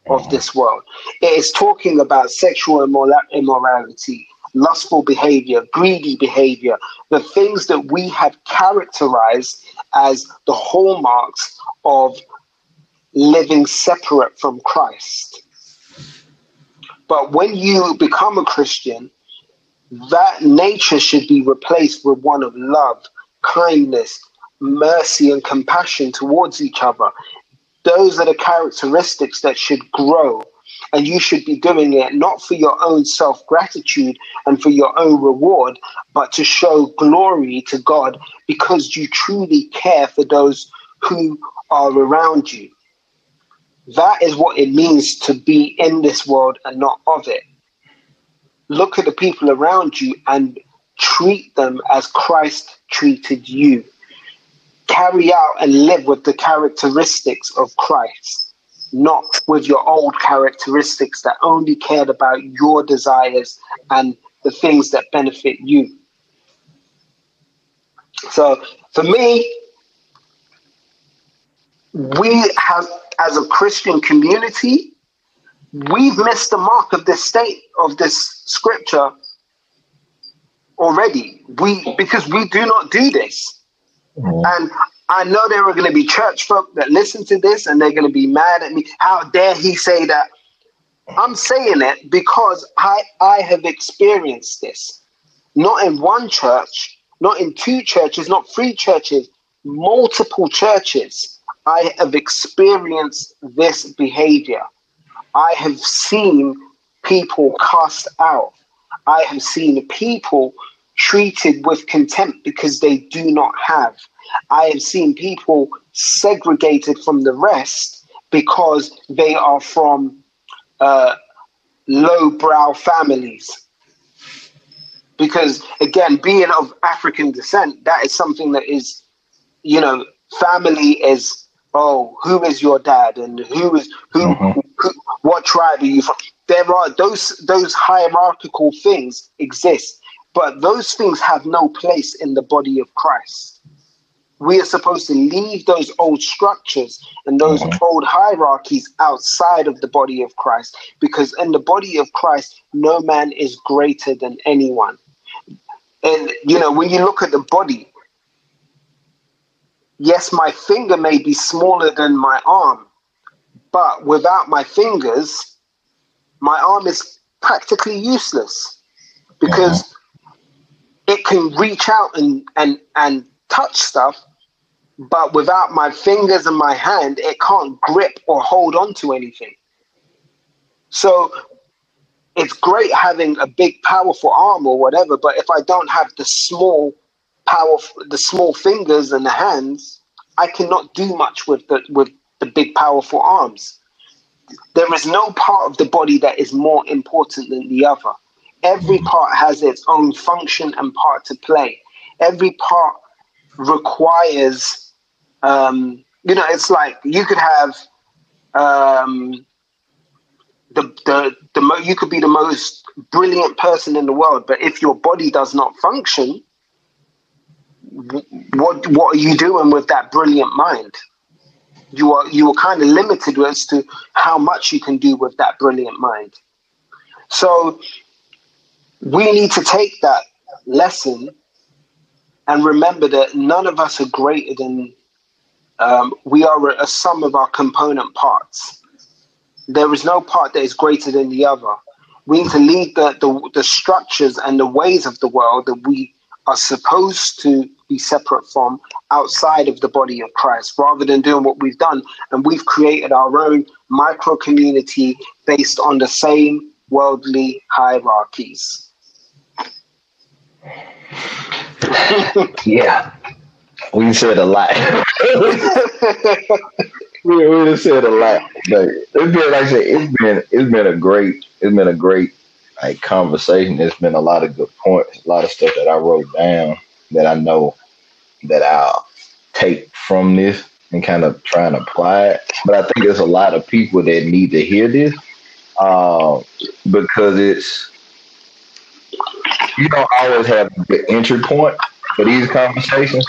of this world it is talking about sexual immora- immorality lustful behavior greedy behavior the things that we have characterized as the hallmarks of living separate from Christ. But when you become a Christian, that nature should be replaced with one of love, kindness, mercy, and compassion towards each other. Those are the characteristics that should grow. And you should be doing it not for your own self gratitude and for your own reward, but to show glory to God because you truly care for those who are around you. That is what it means to be in this world and not of it. Look at the people around you and treat them as Christ treated you. Carry out and live with the characteristics of Christ, not with your old characteristics that only cared about your desires and the things that benefit you. So, for me, we have, as a Christian community, we've missed the mark of this state of this scripture already. We because we do not do this. Mm-hmm. And I know there are going to be church folk that listen to this and they're going to be mad at me. How dare he say that? I'm saying it because I, I have experienced this. Not in one church, not in two churches, not three churches, multiple churches. I have experienced this behavior. I have seen people cast out. I have seen people treated with contempt because they do not have. I have seen people segregated from the rest because they are from uh, low-brow families. Because again, being of African descent, that is something that is, you know, family is. Oh, who is your dad, and who is who, mm-hmm. who what tribe are you from? There are those those hierarchical things exist but those things have no place in the body of Christ. We are supposed to leave those old structures and those mm-hmm. old hierarchies outside of the body of Christ because in the body of Christ, no man is greater than anyone. And, you know, when you look at the body, yes, my finger may be smaller than my arm, but without my fingers, my arm is practically useless because mm-hmm it can reach out and and and touch stuff but without my fingers and my hand it can't grip or hold on to anything. So it's great having a big powerful arm or whatever but if i don't have the small power the small fingers and the hands i cannot do much with the with the big powerful arms there is no part of the body that is more important than the other every part has its own function and part to play. Every part requires, um, you know, it's like you could have um, the the the mo- you could be the most brilliant person in the world, but if your body does not function, what what are you doing with that brilliant mind? You are you are kind of limited as to how much you can do with that brilliant mind. So we need to take that lesson and remember that none of us are greater than um, we are a, sum of our component parts. There is no part that is greater than the other. We need to leave the, the, the structures and the ways of the world that we are supposed to be separate from outside of the body of Christ rather than doing what we've done. And we've created our own micro community based on the same worldly hierarchies. yeah, we said a lot. we we said a lot, but it's been like I said, it's been it's been a great it's been a great like conversation. There's been a lot of good points, a lot of stuff that I wrote down that I know that I'll take from this and kind of try and apply it. But I think there's a lot of people that need to hear this uh, because it's you don't always have the entry point for these conversations,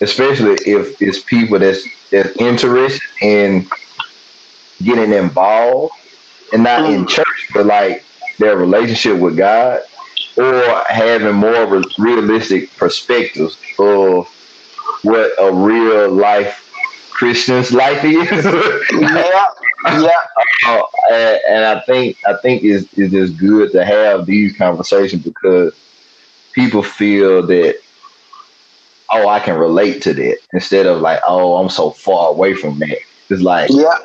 especially if it's people that's that's interested in getting involved and not in mm. church, but like their relationship with God or having more of a realistic perspectives of what a real life Christian's life is. yeah, yeah. Uh, and, and, I think I think it's, it's just good to have these conversations because people feel that oh, I can relate to that instead of like, oh, I'm so far away from that. It's like, Yeah.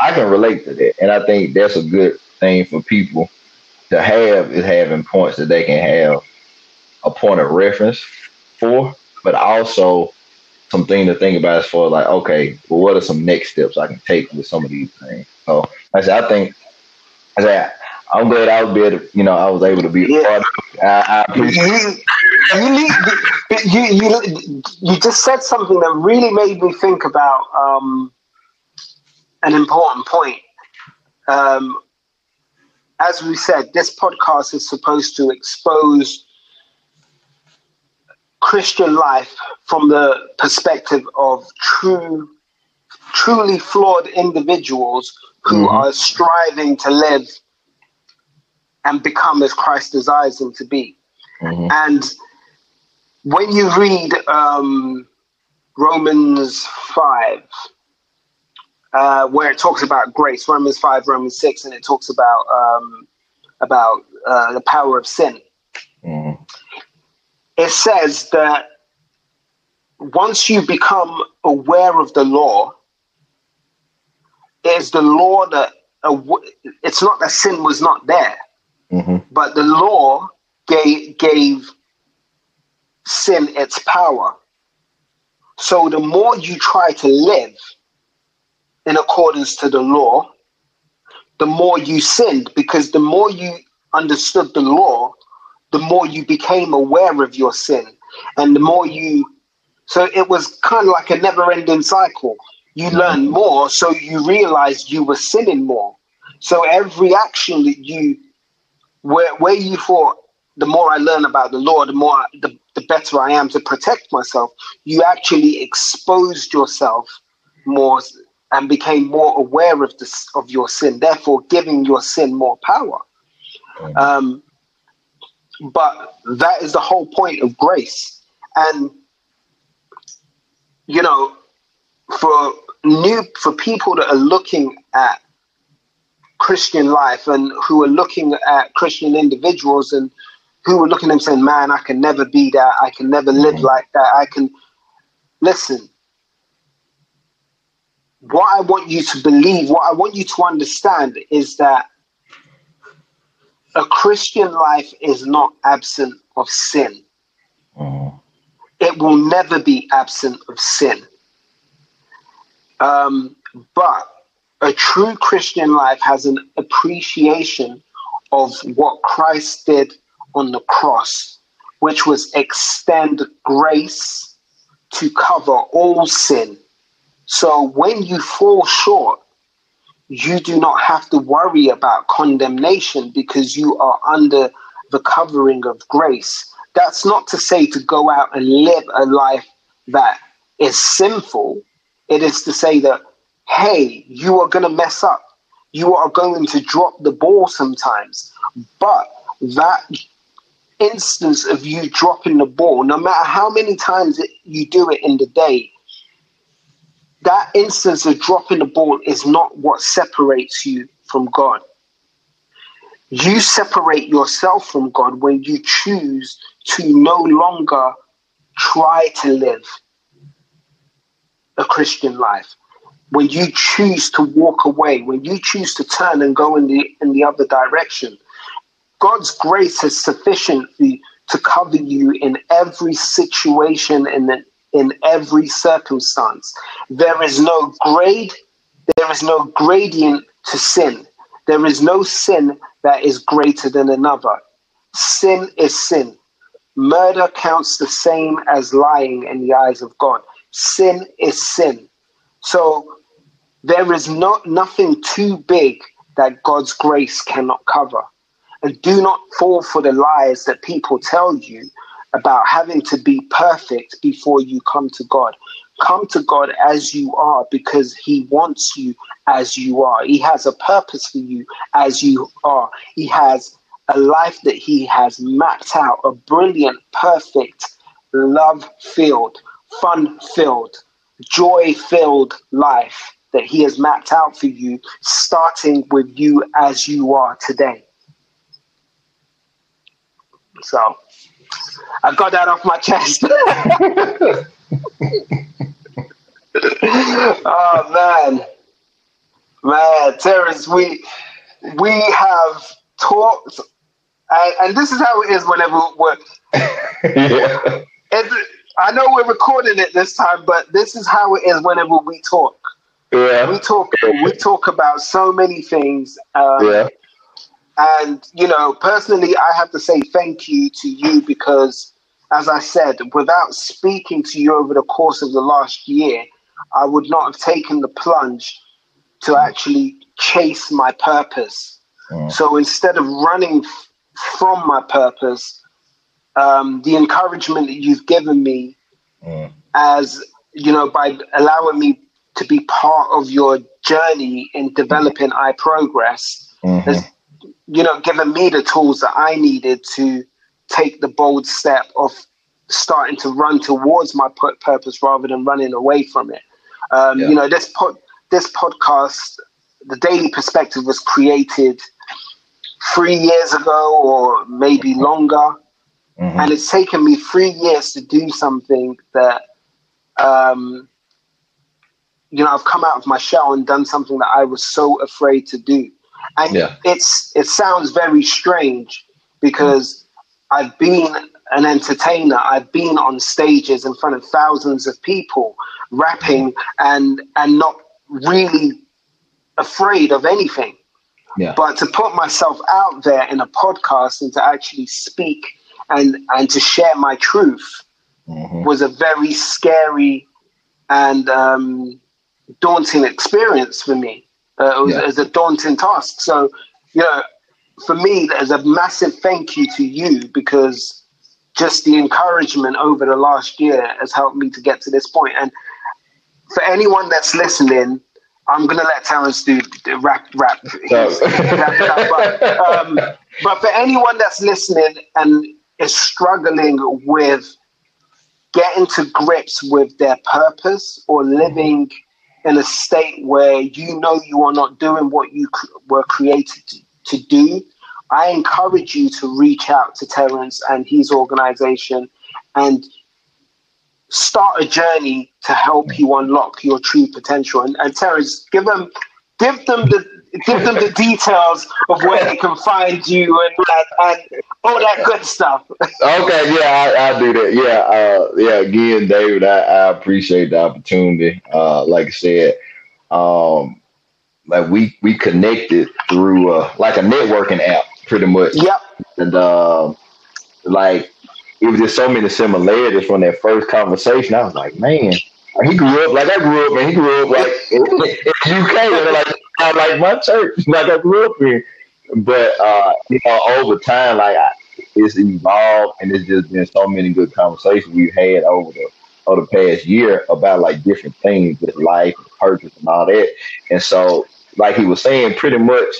I can relate to that. And I think that's a good thing for people to have is having points that they can have a point of reference for, but also something to think about as far as like, okay, well, what are some next steps I can take with some of these things? So I said, I think, I said, I'm glad I was able to, you know, I was able to be a Yeah. part of it. I, I appreciate you, you, you, you just said something that really made me think about um, an important point. Um, as we said, this podcast is supposed to expose Christian life from the perspective of true, truly flawed individuals who Mhm. are striving to live and become as Christ desires them to be. Mhm. And when you read um, Romans 5, uh, where it talks about grace, Romans 5, Romans 6, and it talks about um, about uh, the power of sin, Mhm. it says that once you become aware of the law, it is the law that aw- it's not that sin was not there, Mhm. but the law gave, gave sin its power. So the more you try to live in accordance to the law, the more you sinned because the more you understood the law, the more you became aware of your sin and the more you so it was kind of like a never ending cycle. You mm-hmm. learned more, so you realized you were sinning more. So every action that you where where you thought the more I learn about the law, the more I, the, the better I am to protect myself. You actually exposed yourself more and became more aware of this of your sin, therefore giving your sin more power. Um, but that is the whole point of grace, and you know, for new for people that are looking at Christian life and who are looking at Christian individuals and who are looking at them saying, Man, I can never be that. I can never live like that. I can listen. What I want you to believe, what I want you to understand is that a Christian life is not absent of sin. Mhm. It will never be absent of sin. Um, but a true Christian life has an appreciation of what Christ did on the cross, which was extend grace to cover all sin. So when you fall short, you do not have to worry about condemnation because you are under the covering of grace. That's not to say to go out and live a life that is sinful. It is to say that, hey, you are going to mess up. You are going to drop the ball sometimes. But that instance of you dropping the ball, no matter how many times you do it in the day, that instance of dropping the ball is not what separates you from God. You separate yourself from God when you choose to no longer try to live a Christian life. When you choose to walk away, when you choose to turn and go in the in the other direction, God's grace is sufficient to cover you in every situation and in, in every circumstance. There is no grade, there is no gradient to sin. There is no sin that is greater than another. Sin is sin. Murder counts the same as lying in the eyes of God. Sin is sin. So there is not nothing too big that God's grace cannot cover. And do not fall for the lies that people tell you about having to be perfect before you come to God. Come to God as you are because He wants you as you are. He has a purpose for you as you are. He has a life that He has mapped out, a brilliant, perfect, love filled, fun filled, joy filled life that He has mapped out for you, starting with you as you are today. So, I got that off my chest. oh man, man, Terrence, we we have talked, and, and this is how it is whenever we're. yeah. It, I know we're recording it this time, but this is how it is whenever we talk. Yeah. We talk. We talk about so many things. Um, Yeah. And, you know, personally, I have to say thank you to you because, as I said, without speaking to you over the course of the last year, I would not have taken the plunge to actually chase my purpose. Mm. So instead of running f- from my purpose, um, the encouragement that you've given me Mm. as, you know, by allowing me to be part of your journey in developing iProgress Mhm. has you know given me the tools that I needed to take the bold step of starting to run towards my pu- purpose rather than running away from it. Um, Yeah. You know this pod, this podcast, the Daily Perspective, was created three years ago or maybe longer, Mhm. and it's taken me three years to do something that. Um, you know, I've come out of my shell and done something that I was so afraid to do. And Yeah. it's it sounds very strange because I've been an entertainer. I've been on stages in front of thousands of people rapping and and not really afraid of anything. Yeah. But to put myself out there in a podcast and to actually speak and and to share my truth Mhm. was a very scary and um, daunting experience for me. Uh, it, was, Yeah. was a daunting task. So, you know, for me, there's a massive thank you to you because just the encouragement over the last year has helped me to get to this point. And for anyone that's listening, I'm gonna let Terrence do the rap, rap, rap, but, um, but for anyone that's listening and is struggling with getting to grips with their purpose or living in a state where you know you are not doing what you were created to, do, I encourage you to reach out to Terrence and his organization and start a journey to help you unlock your true potential. And, and Terrence, give them, give them the, give them the details of where they can find you and, and, and all that good stuff. Okay, yeah, I, I do that. Yeah, uh, yeah. Again, David, I, I appreciate the opportunity. Uh, like I said, um, like we we connected through uh, like a networking app, pretty much, Yep. and uh, like it was just so many similarities from that first conversation. I was like, man, he grew up like I grew up, and he grew up like in, in the UK, and like I like my church, like I grew up in. But uh, you know, over time, like I, it's evolved, and it's just been so many good conversations we've had over the over the past year about like different things, with life, and purpose, and all that. And so, like he was saying, pretty much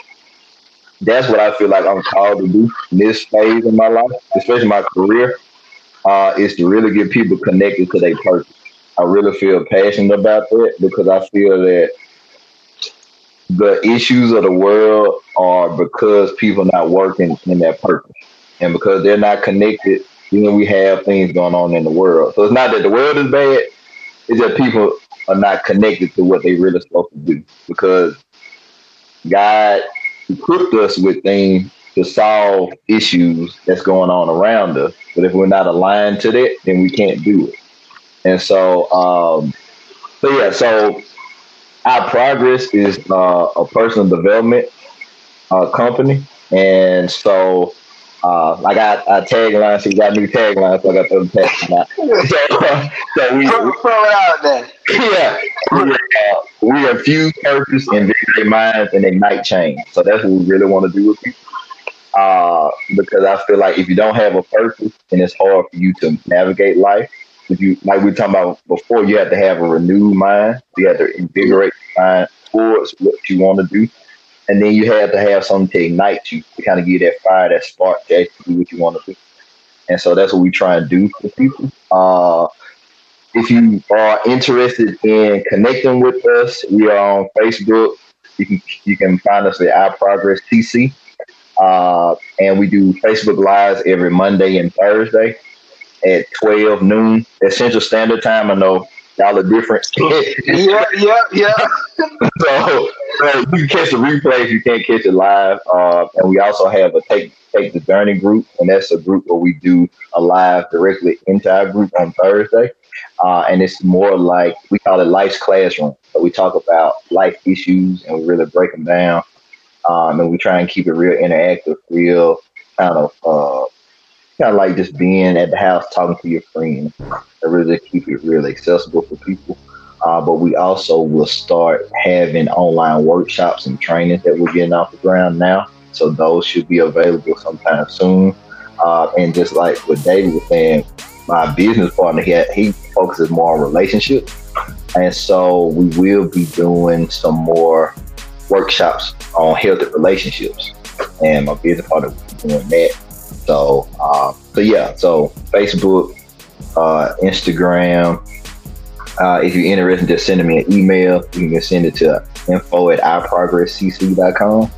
that's what I feel like I'm called to do in this phase of my life, especially my career, uh, is to really get people connected to their purpose. I really feel passionate about that because I feel that the issues of the world are because people not working in that purpose. And because they're not connected, know, we have things going on in the world. So it's not that the world is bad, it's that people are not connected to what they really supposed to do. Because God equipped us with things to solve issues that's going on around us. But if we're not aligned to that, then we can't do it. And so, um, so yeah, so iProgress is uh, a personal development uh, company, and so uh, I got a tagline. So we got new tagline. So I got the tagline. so, so we, Throw, throw it out there. yeah, we, uh, we infuse purpose in their minds and ignite change. So that's what we really want to do with people. Uh, because I feel like if you don't have a purpose, then it's hard for you to navigate life. If you like we were talking about before, you have to have a renewed mind. You have to invigorate your mind towards what you want to do, and then you have to have something to ignite you to kind of give that fire, that spark to actually do what you want to do. And so that's what we try and do for people. Uh, if you are interested in connecting with us, we are on Facebook. You can you can find us at iProgress TC. Uh, and we do Facebook Lives every Monday and Thursday at 12 noon at Central Standard Time. I know y'all are different. yeah, yeah, yeah. so uh, you can catch the replay if you can't catch it live. Uh, and we also have a take take the journey group, and that's a group where we do a live directly into our group on Thursday. Uh, and it's more like we call it life's classroom. So we talk about life issues and we really break them down. Um, and we try and keep it real interactive, real kind of uh, kind of like just being at the house talking to your friends. And really keep it really accessible for people. Uh, but we also will start having online workshops and trainings that we're getting off the ground now. So those should be available sometime soon. Uh, and just like what David was saying, my business partner he, he focuses more on relationships, and so we will be doing some more workshops on healthy relationships, and my business partner will be doing that. So, uh, so yeah, so Facebook, uh, Instagram. Uh, if you're interested, just send me an email. You can send it to info at iprogresscc.com.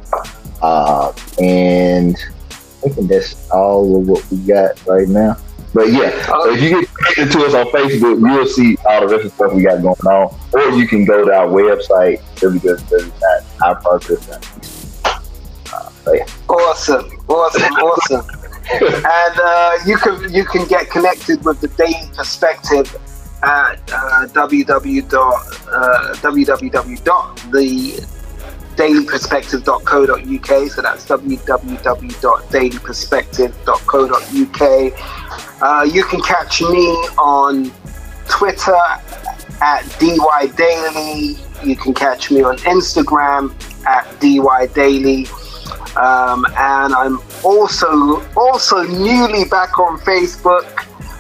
Uh, and I think that's all of what we got right now. But yeah, so if you get connected to us on Facebook, you'll see all the rest of the stuff we got going on. Or you can go to our website, www.iprogress.cc. Uh, so yeah. Awesome, awesome, awesome. And uh, you can you can get connected with the Daily Perspective at uh, www. Uh, www.thedailyperspective.co.uk. So that's www.dailyperspective.co.uk. Uh, you can catch me on Twitter at dydaily. You can catch me on Instagram at dydaily. Um, and I'm also also newly back on Facebook.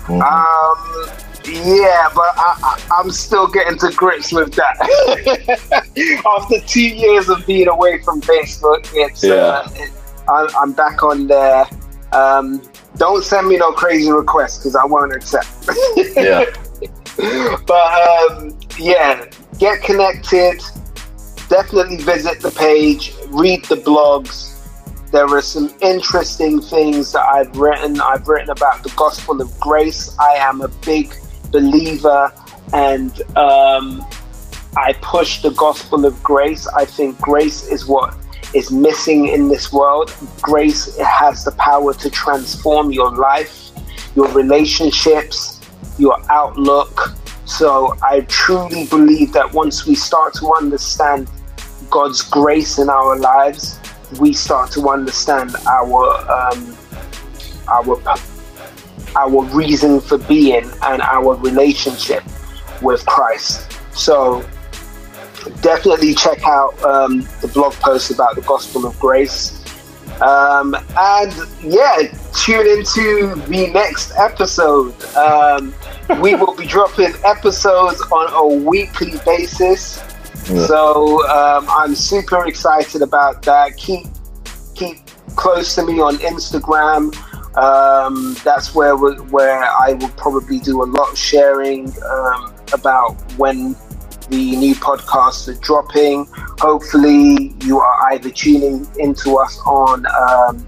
Mhm. Um, yeah, but I, I, I'm still getting to grips with that. After two years of being away from Facebook, it's uh, it, I'm, I'm back on there. Um, don't send me no crazy requests because I won't accept. Yeah. but um, yeah, get connected. Definitely visit the page, read the blogs. There are some interesting things that I've written. I've written about the gospel of grace. I am a big believer and um, I push the gospel of grace. I think grace is what is missing in this world. Grace has the power to transform your life, your relationships, your outlook. So I truly believe that once we start to understand God's grace in our lives, we start to understand our um, our our reason for being and our relationship with Christ. So definitely check out um, the blog post about the gospel of grace. Um, and yeah, tune into the next episode. Um, we will be dropping episodes on a weekly basis. So um, I'm super excited about that. Keep keep close to me on Instagram. Um, that's where where I will probably do a lot of sharing um, about when the new podcasts are dropping. Hopefully, you are either tuning into us on um,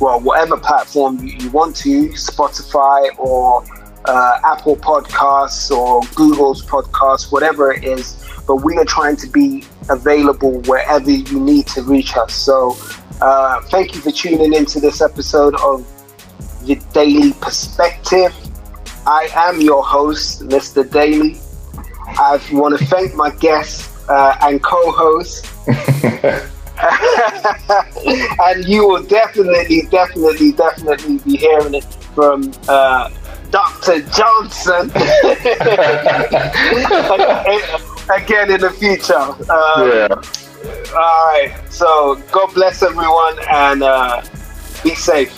well whatever platform you, you want to, Spotify or uh, Apple Podcasts or Google's Podcasts, whatever it is. But we are trying to be available wherever you need to reach us. So uh, thank you for tuning into this episode of The Daily Perspective. I am your host, Mr. Daily. I want to thank my guest uh, and co host. and you will definitely, definitely, definitely be hearing it from uh, Dr. Johnson again in the future. Um, yeah. all right. So God bless everyone and uh, be safe.